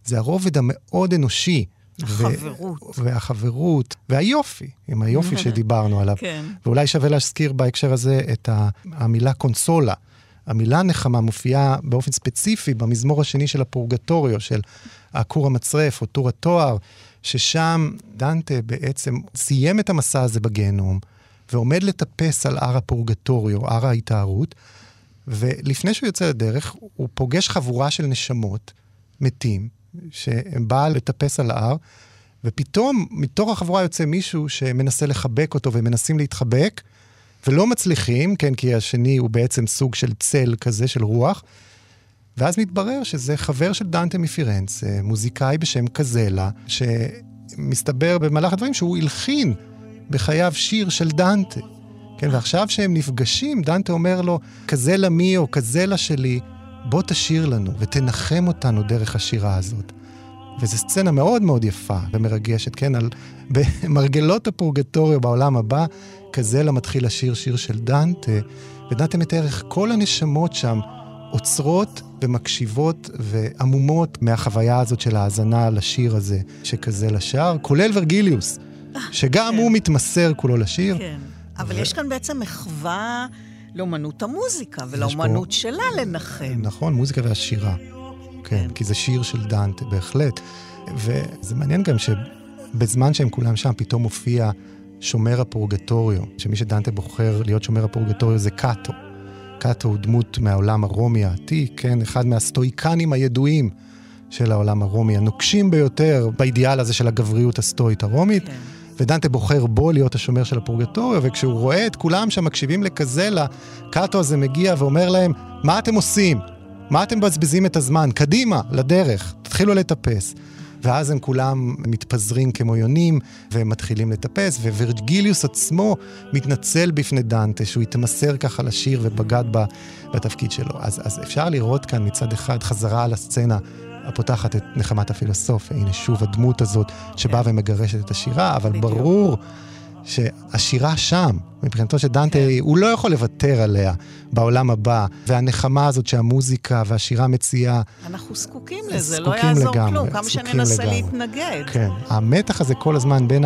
זה הרובד המאוד אנושי. החברות. ו- והחברות, והיופי, עם היופי שדיברנו עליו. כן. ואולי שווה להזכיר בהקשר הזה את המילה קונסולה. המילה נחמה מופיעה באופן ספציפי במזמור השני של הפורגטוריו, של הכור המצרף, או טור התואר, ששם דנטה בעצם סיים את המסע הזה בגיהנום, ועומד לטפס על הר הפורגטוריו, הר ההתארות, ולפני שהוא יוצא לדרך, הוא פוגש חבורה של נשמות מתים, שהם באה לטפס על ההר, ופתאום מתוך החבורה יוצא מישהו שמנסה לחבק אותו ומנסים להתחבק, ולא מצליחים, כן, כי השני הוא בעצם סוג של צל כזה, של רוח, ואז מתברר שזה חבר של דנטה מפירנץ, מוזיקאי בשם קזלה, שמסתבר במהלך הדברים שהוא הלחין בחייו שיר של דנטה. כן, ועכשיו שהם נפגשים, דנטה אומר לו, קזלה מי או קזלה שלי, בוא תשיר לנו ותנחם אותנו דרך השירה הזאת. וזו סצנה מאוד מאוד יפה ומרגשת, כן, על במרגלות הפורגטוריו בעולם הבא, קזלה מתחיל לשיר שיר של דנטה, ודנטה מתאר איך כל הנשמות שם עוצרות ומקשיבות ועמומות מהחוויה הזאת של ההאזנה לשיר הזה שקזלה שר, כולל ורגליוס, שגם הוא מתמסר כולו לשיר. כן, אבל יש כאן בעצם מחווה לאומנות המוזיקה ולאומנות שלה לנחם. נכון, מוזיקה והשירה. כן, כי זה שיר של דנטה, בהחלט. וזה מעניין גם שבזמן שהם כולם שם, פתאום מופיע שומר הפורגטוריו, שמי שדנטה בוחר להיות שומר הפורגטוריו זה קאטו. קאטו הוא דמות מהעולם הרומי העתיק, כן, אחד מהסטואיקנים הידועים של העולם הרומי, הנוקשים ביותר באידיאל הזה של הגבריות הסטואית הרומית. כן. ודנטה בוחר בו להיות השומר של הפורגטוריו, וכשהוא רואה את כולם שם מקשיבים לקזלה, קאטו הזה מגיע ואומר להם, מה אתם עושים? מה אתם מבזבזים את הזמן? קדימה, לדרך, תתחילו לטפס. ואז הם כולם מתפזרים כמו יונים, והם מתחילים לטפס, ווירג'גיליוס עצמו מתנצל בפני דנטה, שהוא התמסר ככה לשיר ובגד בה בתפקיד שלו. אז, אז אפשר לראות כאן מצד אחד חזרה על הסצנה הפותחת את נחמת הפילוסופיה. הנה שוב הדמות הזאת שבאה כן. ומגרשת את השירה, אבל בדיוק. ברור שהשירה שם, מבחינתו של דנטה, כן. הוא לא יכול לוותר עליה בעולם הבא, והנחמה הזאת שהמוזיקה והשירה מציעה... אנחנו זקוקים לזה, לא יעזור לגמרי, כלום, כמה שננסה לגמרי. להתנגד. כן, המתח הזה כל הזמן בין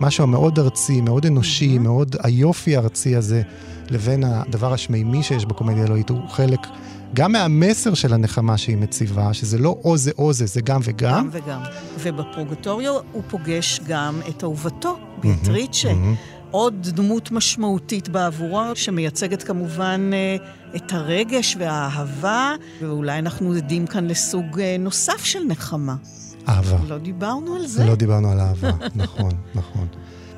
המשהו המאוד ארצי, מאוד אנושי, mm-hmm. מאוד היופי הארצי הזה, לבין הדבר השמימי שיש בקומדיה האלוהית, הוא חלק... גם מהמסר של הנחמה שהיא מציבה, שזה לא או זה או זה, זה גם וגם. גם וגם. ובפרוגטוריו הוא פוגש גם את אהובתו, ביאטריצ'ה. עוד דמות משמעותית בעבורו, שמייצגת כמובן אה, את הרגש והאהבה, ואולי אנחנו עדים כאן לסוג אה, נוסף של נחמה. אהבה. לא דיברנו על זה. לא דיברנו על אהבה, נכון, נכון.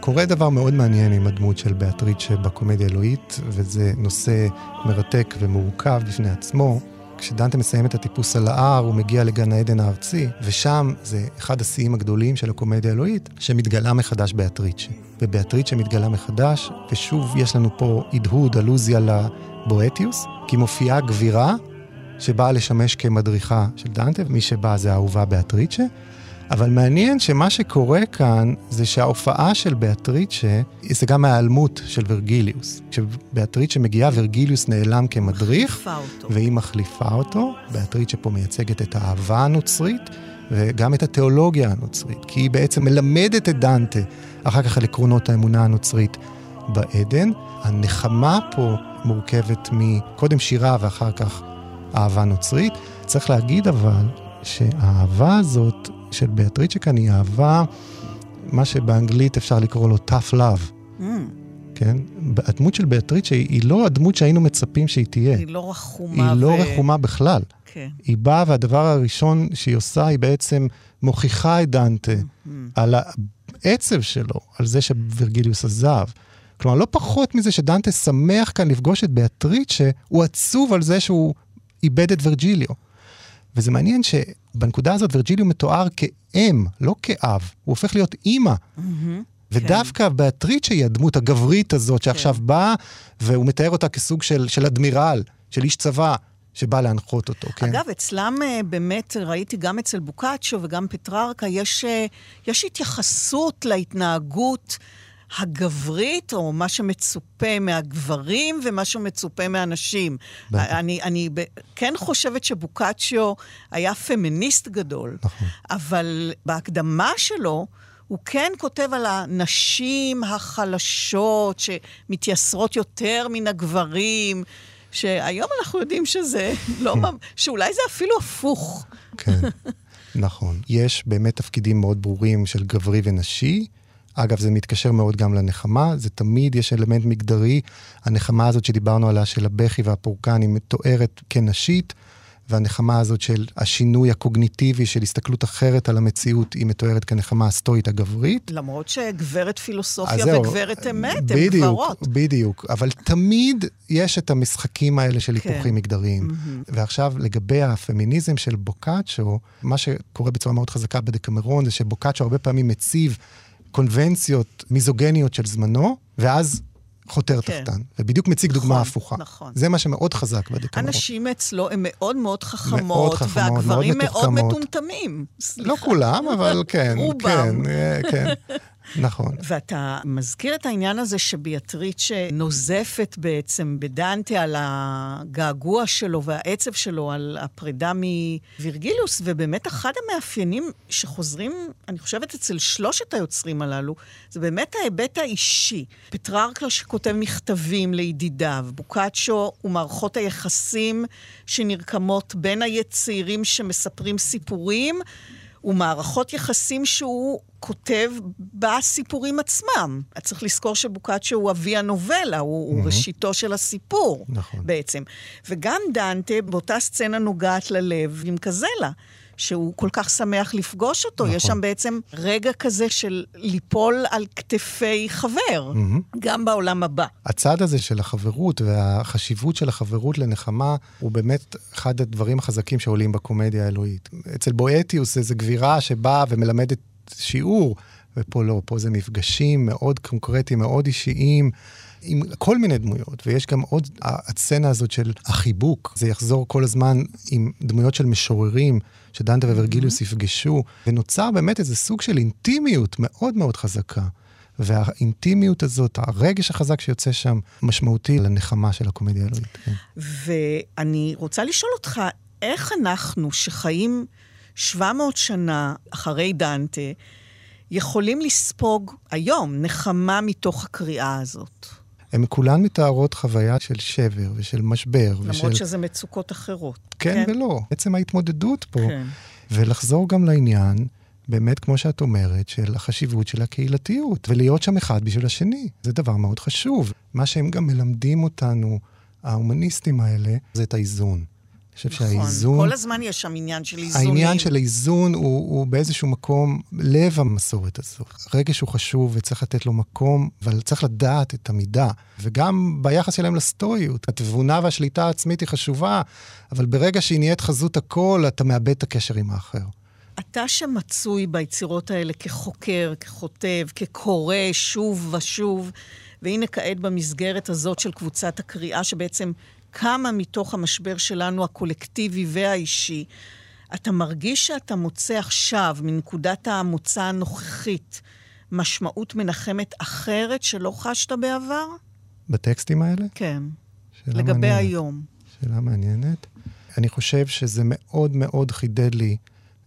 קורה דבר מאוד מעניין עם הדמות של ביאטריצ'ה בקומדיה האלוהית, וזה נושא מרתק ומורכב בפני עצמו. כשדנטה מסיים את הטיפוס על ההר, הוא מגיע לגן העדן הארצי, ושם זה אחד השיאים הגדולים של הקומדיה האלוהית, שמתגלה מחדש ביאטריצ'ה. וביאטריצ'ה מתגלה מחדש, ושוב יש לנו פה הדהוד, אלוזיה לבואטיוס, כי מופיעה גבירה שבאה לשמש כמדריכה של דנטה, ומי שבאה זה האהובה ביאטריצ'ה. אבל מעניין שמה שקורה כאן זה שההופעה של ביאטריצ'ה זה גם ההיעלמות של ורגליוס. כשביאטריצ'ה מגיעה, ורגליוס נעלם כמדריך, והיא מחליפה אותו. ביאטריצ'ה פה מייצגת את האהבה הנוצרית וגם את התיאולוגיה הנוצרית, כי היא בעצם מלמדת את דנטה אחר כך על עקרונות האמונה הנוצרית בעדן. הנחמה פה מורכבת מקודם שירה ואחר כך אהבה נוצרית. צריך להגיד אבל שהאהבה הזאת של ביאטריצ'ה כאן היא אהבה, מה שבאנגלית אפשר לקרוא לו tough love. Mm. כן? הדמות של ביאטריצ'ה היא, היא לא הדמות שהיינו מצפים שהיא תהיה. היא לא רחומה. היא לא ו... לא רחומה בכלל. כן. היא באה, והדבר הראשון שהיא עושה, היא בעצם מוכיחה את דנטה mm-hmm. על העצב שלו, על זה שווירגיליוס עזב. כלומר, לא פחות מזה שדנטה שמח כאן לפגוש את ביאטריצ'ה, הוא עצוב על זה שהוא איבד את ורג'יליו. וזה מעניין שבנקודה הזאת ורג'יליו מתואר כאם, לא כאב. הוא הופך להיות אימא. Mm-hmm. ודווקא כן. באטריצ'ה היא הדמות הגברית הזאת שעכשיו כן. באה, והוא מתאר אותה כסוג של, של אדמירל, של איש צבא. שבא להנחות אותו, כן? אגב, אצלם אה, באמת, ראיתי גם אצל בוקאצ'ו וגם פטררקה, יש, אה, יש התייחסות להתנהגות הגברית, או מה שמצופה מהגברים ומה שמצופה מהנשים. אני, אני כן חושבת שבוקאצ'יו היה פמיניסט גדול, נכון. אבל בהקדמה שלו, הוא כן כותב על הנשים החלשות שמתייסרות יותר מן הגברים, שהיום אנחנו יודעים שזה לא, שאולי זה אפילו הפוך. כן, נכון. יש באמת תפקידים מאוד ברורים של גברי ונשי. אגב, זה מתקשר מאוד גם לנחמה, זה תמיד יש אלמנט מגדרי. הנחמה הזאת שדיברנו עליה, של הבכי והפורקן, היא מתוארת כנשית, והנחמה הזאת של השינוי הקוגניטיבי, של הסתכלות אחרת על המציאות, היא מתוארת כנחמה הסטואית הגברית. למרות שגברת פילוסופיה וגברת אמת, הן גברות. בדיוק, אבל תמיד יש את המשחקים האלה של כן. היפוכים מגדריים. Mm-hmm. ועכשיו, לגבי הפמיניזם של בוקאצ'ו, מה שקורה בצורה מאוד חזקה בדקמרון, זה שבוקאצ'ו הרבה פעמים מציב קונבנציות מיזוגניות של זמנו, ואז חותר כן. תחתן, ובדיוק מציג נכון, דוגמה הפוכה. נכון. זה מה שמאוד חזק בדקמרון. הנשים אצלו הן מאוד מאוד חכמות, מאוד חכמות והגברים מאוד, מאוד מטומטמים. לא כולם, אבל כן. רובם. כן, אה, כן. נכון. ואתה מזכיר את העניין הזה שביאטריץ' נוזפת בעצם בדנטה על הגעגוע שלו והעצב שלו על הפרידה מווירגילוס, ובאמת אחד המאפיינים שחוזרים, אני חושבת, אצל שלושת היוצרים הללו, זה באמת ההיבט האישי. פטררקה שכותב מכתבים לידידיו, בוקאצ'ו ומערכות היחסים שנרקמות בין היצירים שמספרים סיפורים. ומערכות יחסים שהוא כותב בסיפורים עצמם. צריך לזכור שבוקאצ'ו הוא אבי הנובלה, הוא, mm-hmm. הוא ראשיתו של הסיפור נכון. בעצם. וגם דנטה באותה סצנה נוגעת ללב עם קזלה. שהוא כל כך שמח לפגוש אותו. נכון. יש שם בעצם רגע כזה של ליפול על כתפי חבר, mm-hmm. גם בעולם הבא. הצד הזה של החברות והחשיבות של החברות לנחמה, הוא באמת אחד הדברים החזקים שעולים בקומדיה האלוהית. אצל בואטיוס איזו גבירה שבאה ומלמדת שיעור, ופה לא, פה זה מפגשים מאוד קונקרטיים, מאוד אישיים. עם כל מיני דמויות, ויש גם עוד, הסצנה הזאת של החיבוק, זה יחזור כל הזמן עם דמויות של משוררים, שדנטה וורגליוס mm-hmm. יפגשו, ונוצר באמת איזה סוג של אינטימיות מאוד מאוד חזקה. והאינטימיות הזאת, הרגש החזק שיוצא שם, משמעותי לנחמה של הקומדיה האלוהית. כן. ואני רוצה לשאול אותך, איך אנחנו, שחיים 700 שנה אחרי דנטה, יכולים לספוג היום נחמה מתוך הקריאה הזאת? הן כולן מתארות חוויה של שבר ושל משבר. למרות ושל... שזה מצוקות אחרות. כן, כן ולא. עצם ההתמודדות פה. כן. ולחזור גם לעניין, באמת, כמו שאת אומרת, של החשיבות של הקהילתיות, ולהיות שם אחד בשביל השני. זה דבר מאוד חשוב. מה שהם גם מלמדים אותנו, ההומניסטים האלה, זה את האיזון. חושב נכון, שהאיזון... כל הזמן יש שם עניין של איזונים. העניין של האיזון הוא, הוא באיזשהו מקום לב המסורת הזו. רגש הוא חשוב וצריך לתת לו מקום, אבל צריך לדעת את המידה. וגם ביחס שלהם לסטואיות. התבונה והשליטה העצמית היא חשובה, אבל ברגע שהיא נהיית חזות הכל, אתה מאבד את הקשר עם האחר. אתה שמצוי ביצירות האלה כחוקר, ככותב, כקורא שוב ושוב, והנה כעת במסגרת הזאת של קבוצת הקריאה, שבעצם קמה מתוך המשבר שלנו הקולקטיבי והאישי, אתה מרגיש שאתה מוצא עכשיו, מנקודת המוצא הנוכחית, משמעות מנחמת אחרת שלא חשת בעבר? בטקסטים האלה? כן. לגבי מעניינת. היום. שאלה מעניינת. אני חושב שזה מאוד מאוד חידד לי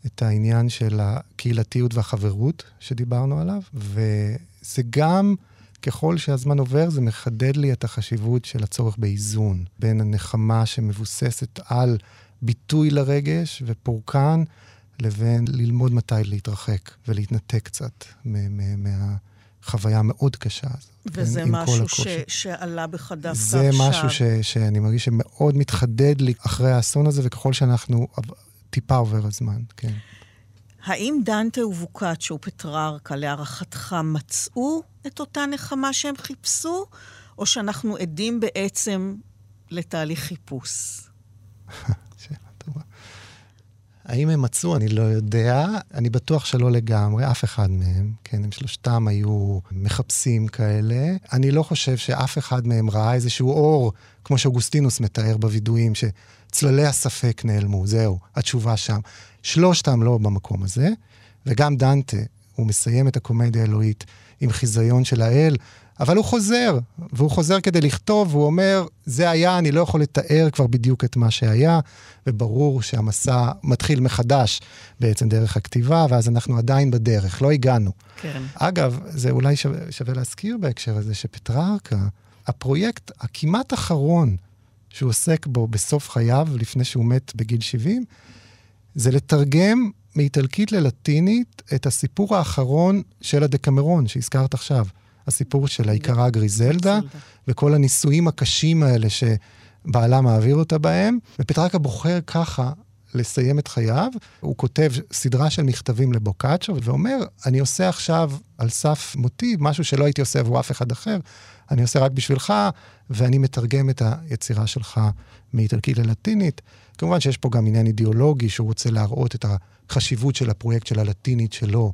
את העניין של הקהילתיות והחברות שדיברנו עליו, וזה גם, ככל שהזמן עובר, זה מחדד לי את החשיבות של הצורך באיזון בין הנחמה שמבוססת על ביטוי לרגש ופורקן, לבין ללמוד מתי להתרחק ולהתנתק קצת מ- מ- מהחוויה המאוד קשה הזאת. וזה כן, עם כל משהו ש... שעלה בך דווקא עכשיו. זה משהו ש, שאני מרגיש שמאוד מתחדד לי אחרי האסון הזה, וככל שאנחנו, טיפה עובר הזמן, כן. האם דנטה ובוקאצ'ו ופטררקה, להערכתך, מצאו את אותה נחמה שהם חיפשו, או שאנחנו עדים בעצם לתהליך חיפוש? שאלה טובה. האם הם מצאו? אני לא יודע. אני בטוח שלא לגמרי, אף אחד מהם. כן, הם שלושתם היו מחפשים כאלה. אני לא חושב שאף אחד מהם ראה איזשהו אור, כמו שאוגוסטינוס מתאר בווידויים, שצללי הספק נעלמו, זהו, התשובה שם. שלושתם לא במקום הזה, וגם דנטה, הוא מסיים את הקומדיה האלוהית עם חיזיון של האל, אבל הוא חוזר, והוא חוזר כדי לכתוב, והוא אומר, זה היה, אני לא יכול לתאר כבר בדיוק את מה שהיה, וברור שהמסע מתחיל מחדש בעצם דרך הכתיבה, ואז אנחנו עדיין בדרך, לא הגענו. כן. אגב, זה אולי שווה, שווה להזכיר בהקשר הזה, שפטררקה, הפרויקט הכמעט אחרון שהוא עוסק בו בסוף חייו, לפני שהוא מת בגיל 70, זה לתרגם מאיטלקית ללטינית את הסיפור האחרון של הדקמרון שהזכרת עכשיו. הסיפור של העיקרה גריזלדה, וכל הניסויים הקשים האלה שבעלה מעביר אותה בהם. ופטרקה בוחר ככה לסיים את חייו. הוא כותב סדרה של מכתבים לבוקאצ'ו, ואומר, אני עושה עכשיו על סף מותי משהו שלא הייתי עושה עבור אף אחד אחר, אני עושה רק בשבילך, ואני מתרגם את היצירה שלך מאיטלקית ללטינית. כמובן שיש פה גם עניין אידיאולוגי, שהוא רוצה להראות את החשיבות של הפרויקט של הלטינית שלו.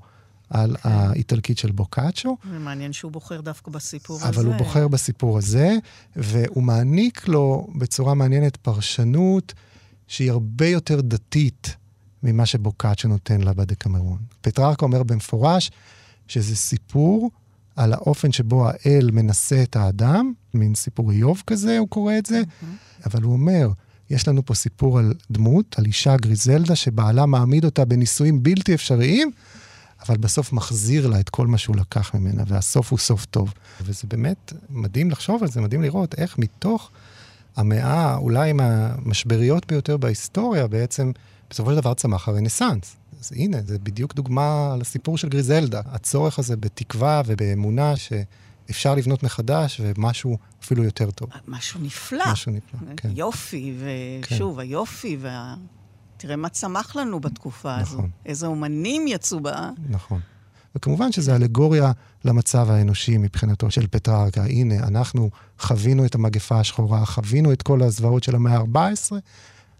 על האיטלקית של בוקאצ'ו. זה מעניין שהוא בוחר דווקא בסיפור אבל הזה. אבל הוא בוחר בסיפור הזה, והוא מעניק לו בצורה מעניינת פרשנות שהיא הרבה יותר דתית ממה שבוקאצ'ו נותן לה בדקמרון. פטררקה אומר במפורש שזה סיפור על האופן שבו האל מנסה את האדם, מין סיפור איוב כזה, הוא קורא את זה, mm-hmm. אבל הוא אומר, יש לנו פה סיפור על דמות, על אישה גריזלדה, שבעלה מעמיד אותה בנישואים בלתי אפשריים, אבל בסוף מחזיר לה את כל מה שהוא לקח ממנה, והסוף הוא סוף טוב. וזה באמת מדהים לחשוב על זה, מדהים לראות איך מתוך המאה, אולי מהמשבריות ביותר בהיסטוריה, בעצם בסופו של דבר צמח הרנסאנס. אז הנה, זה בדיוק דוגמה לסיפור של גריזלדה. הצורך הזה בתקווה ובאמונה שאפשר לבנות מחדש, ומשהו אפילו יותר טוב. משהו נפלא. משהו נפלא, כן. יופי, ושוב, כן. היופי וה... תראה מה צמח לנו בתקופה נכון. הזו. איזה אומנים יצאו בה. נכון. וכמובן שזה אלגוריה למצב האנושי מבחינתו של פטררקה. הנה, אנחנו חווינו את המגפה השחורה, חווינו את כל הזוועות של המאה ה-14,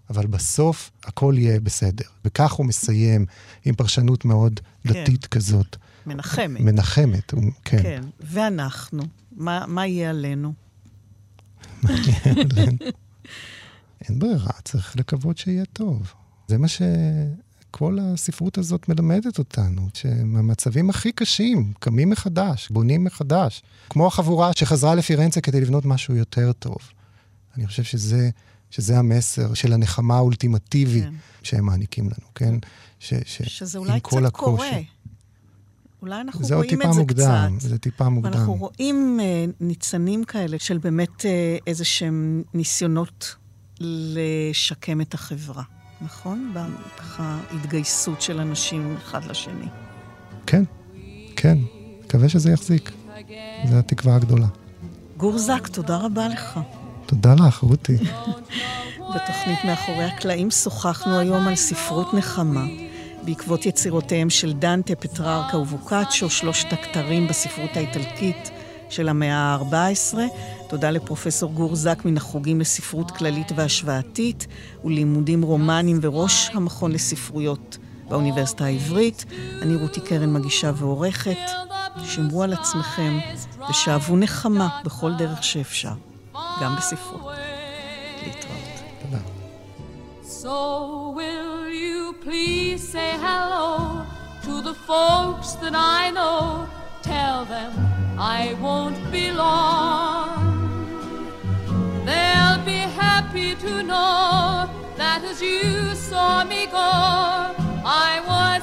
אבל בסוף הכל יהיה בסדר. וכך הוא מסיים עם פרשנות מאוד כן. דתית כזאת. מנחמת. מנחמת, כן. כן. ואנחנו, מה, מה יהיה עלינו? מה יהיה עלינו? אין ברירה, צריך לקוות שיהיה טוב. זה מה שכל הספרות הזאת מלמדת אותנו, שהמצבים הכי קשים קמים מחדש, בונים מחדש. כמו החבורה שחזרה לפירנצה כדי לבנות משהו יותר טוב. אני חושב שזה, שזה המסר של הנחמה האולטימטיבי כן. שהם מעניקים לנו, כן? ש, ש, שזה אולי קצת הקושי. קורה. אולי אנחנו רואים את זה מוקדם, קצת. זה טיפה מוקדם. ואנחנו רואים uh, ניצנים כאלה של באמת uh, איזה שהם ניסיונות לשקם את החברה. נכון? ככה התגייסות של אנשים אחד לשני. כן, כן. מקווה שזה יחזיק. זו התקווה הגדולה. גור זק, תודה רבה לך. תודה לך, רותי. בתוכנית מאחורי הקלעים שוחחנו היום על ספרות נחמה, בעקבות יצירותיהם של דנטה, פטרארקה ובוקאצ'ו, שלושת הכתרים בספרות האיטלקית של המאה ה-14. תודה לפרופסור גור זק מן החוגים לספרות כללית והשוואתית ולימודים רומניים וראש המכון לספרויות באוניברסיטה העברית. אני רותי קרן מגישה ועורכת. שמרו על עצמכם ושאבו נחמה בכל דרך שאפשר, גם בספרות. להתראות. תודה. So will you please say hello to the folks that I know. Tell them I won't be long. They'll be happy to know that as you saw me go, I was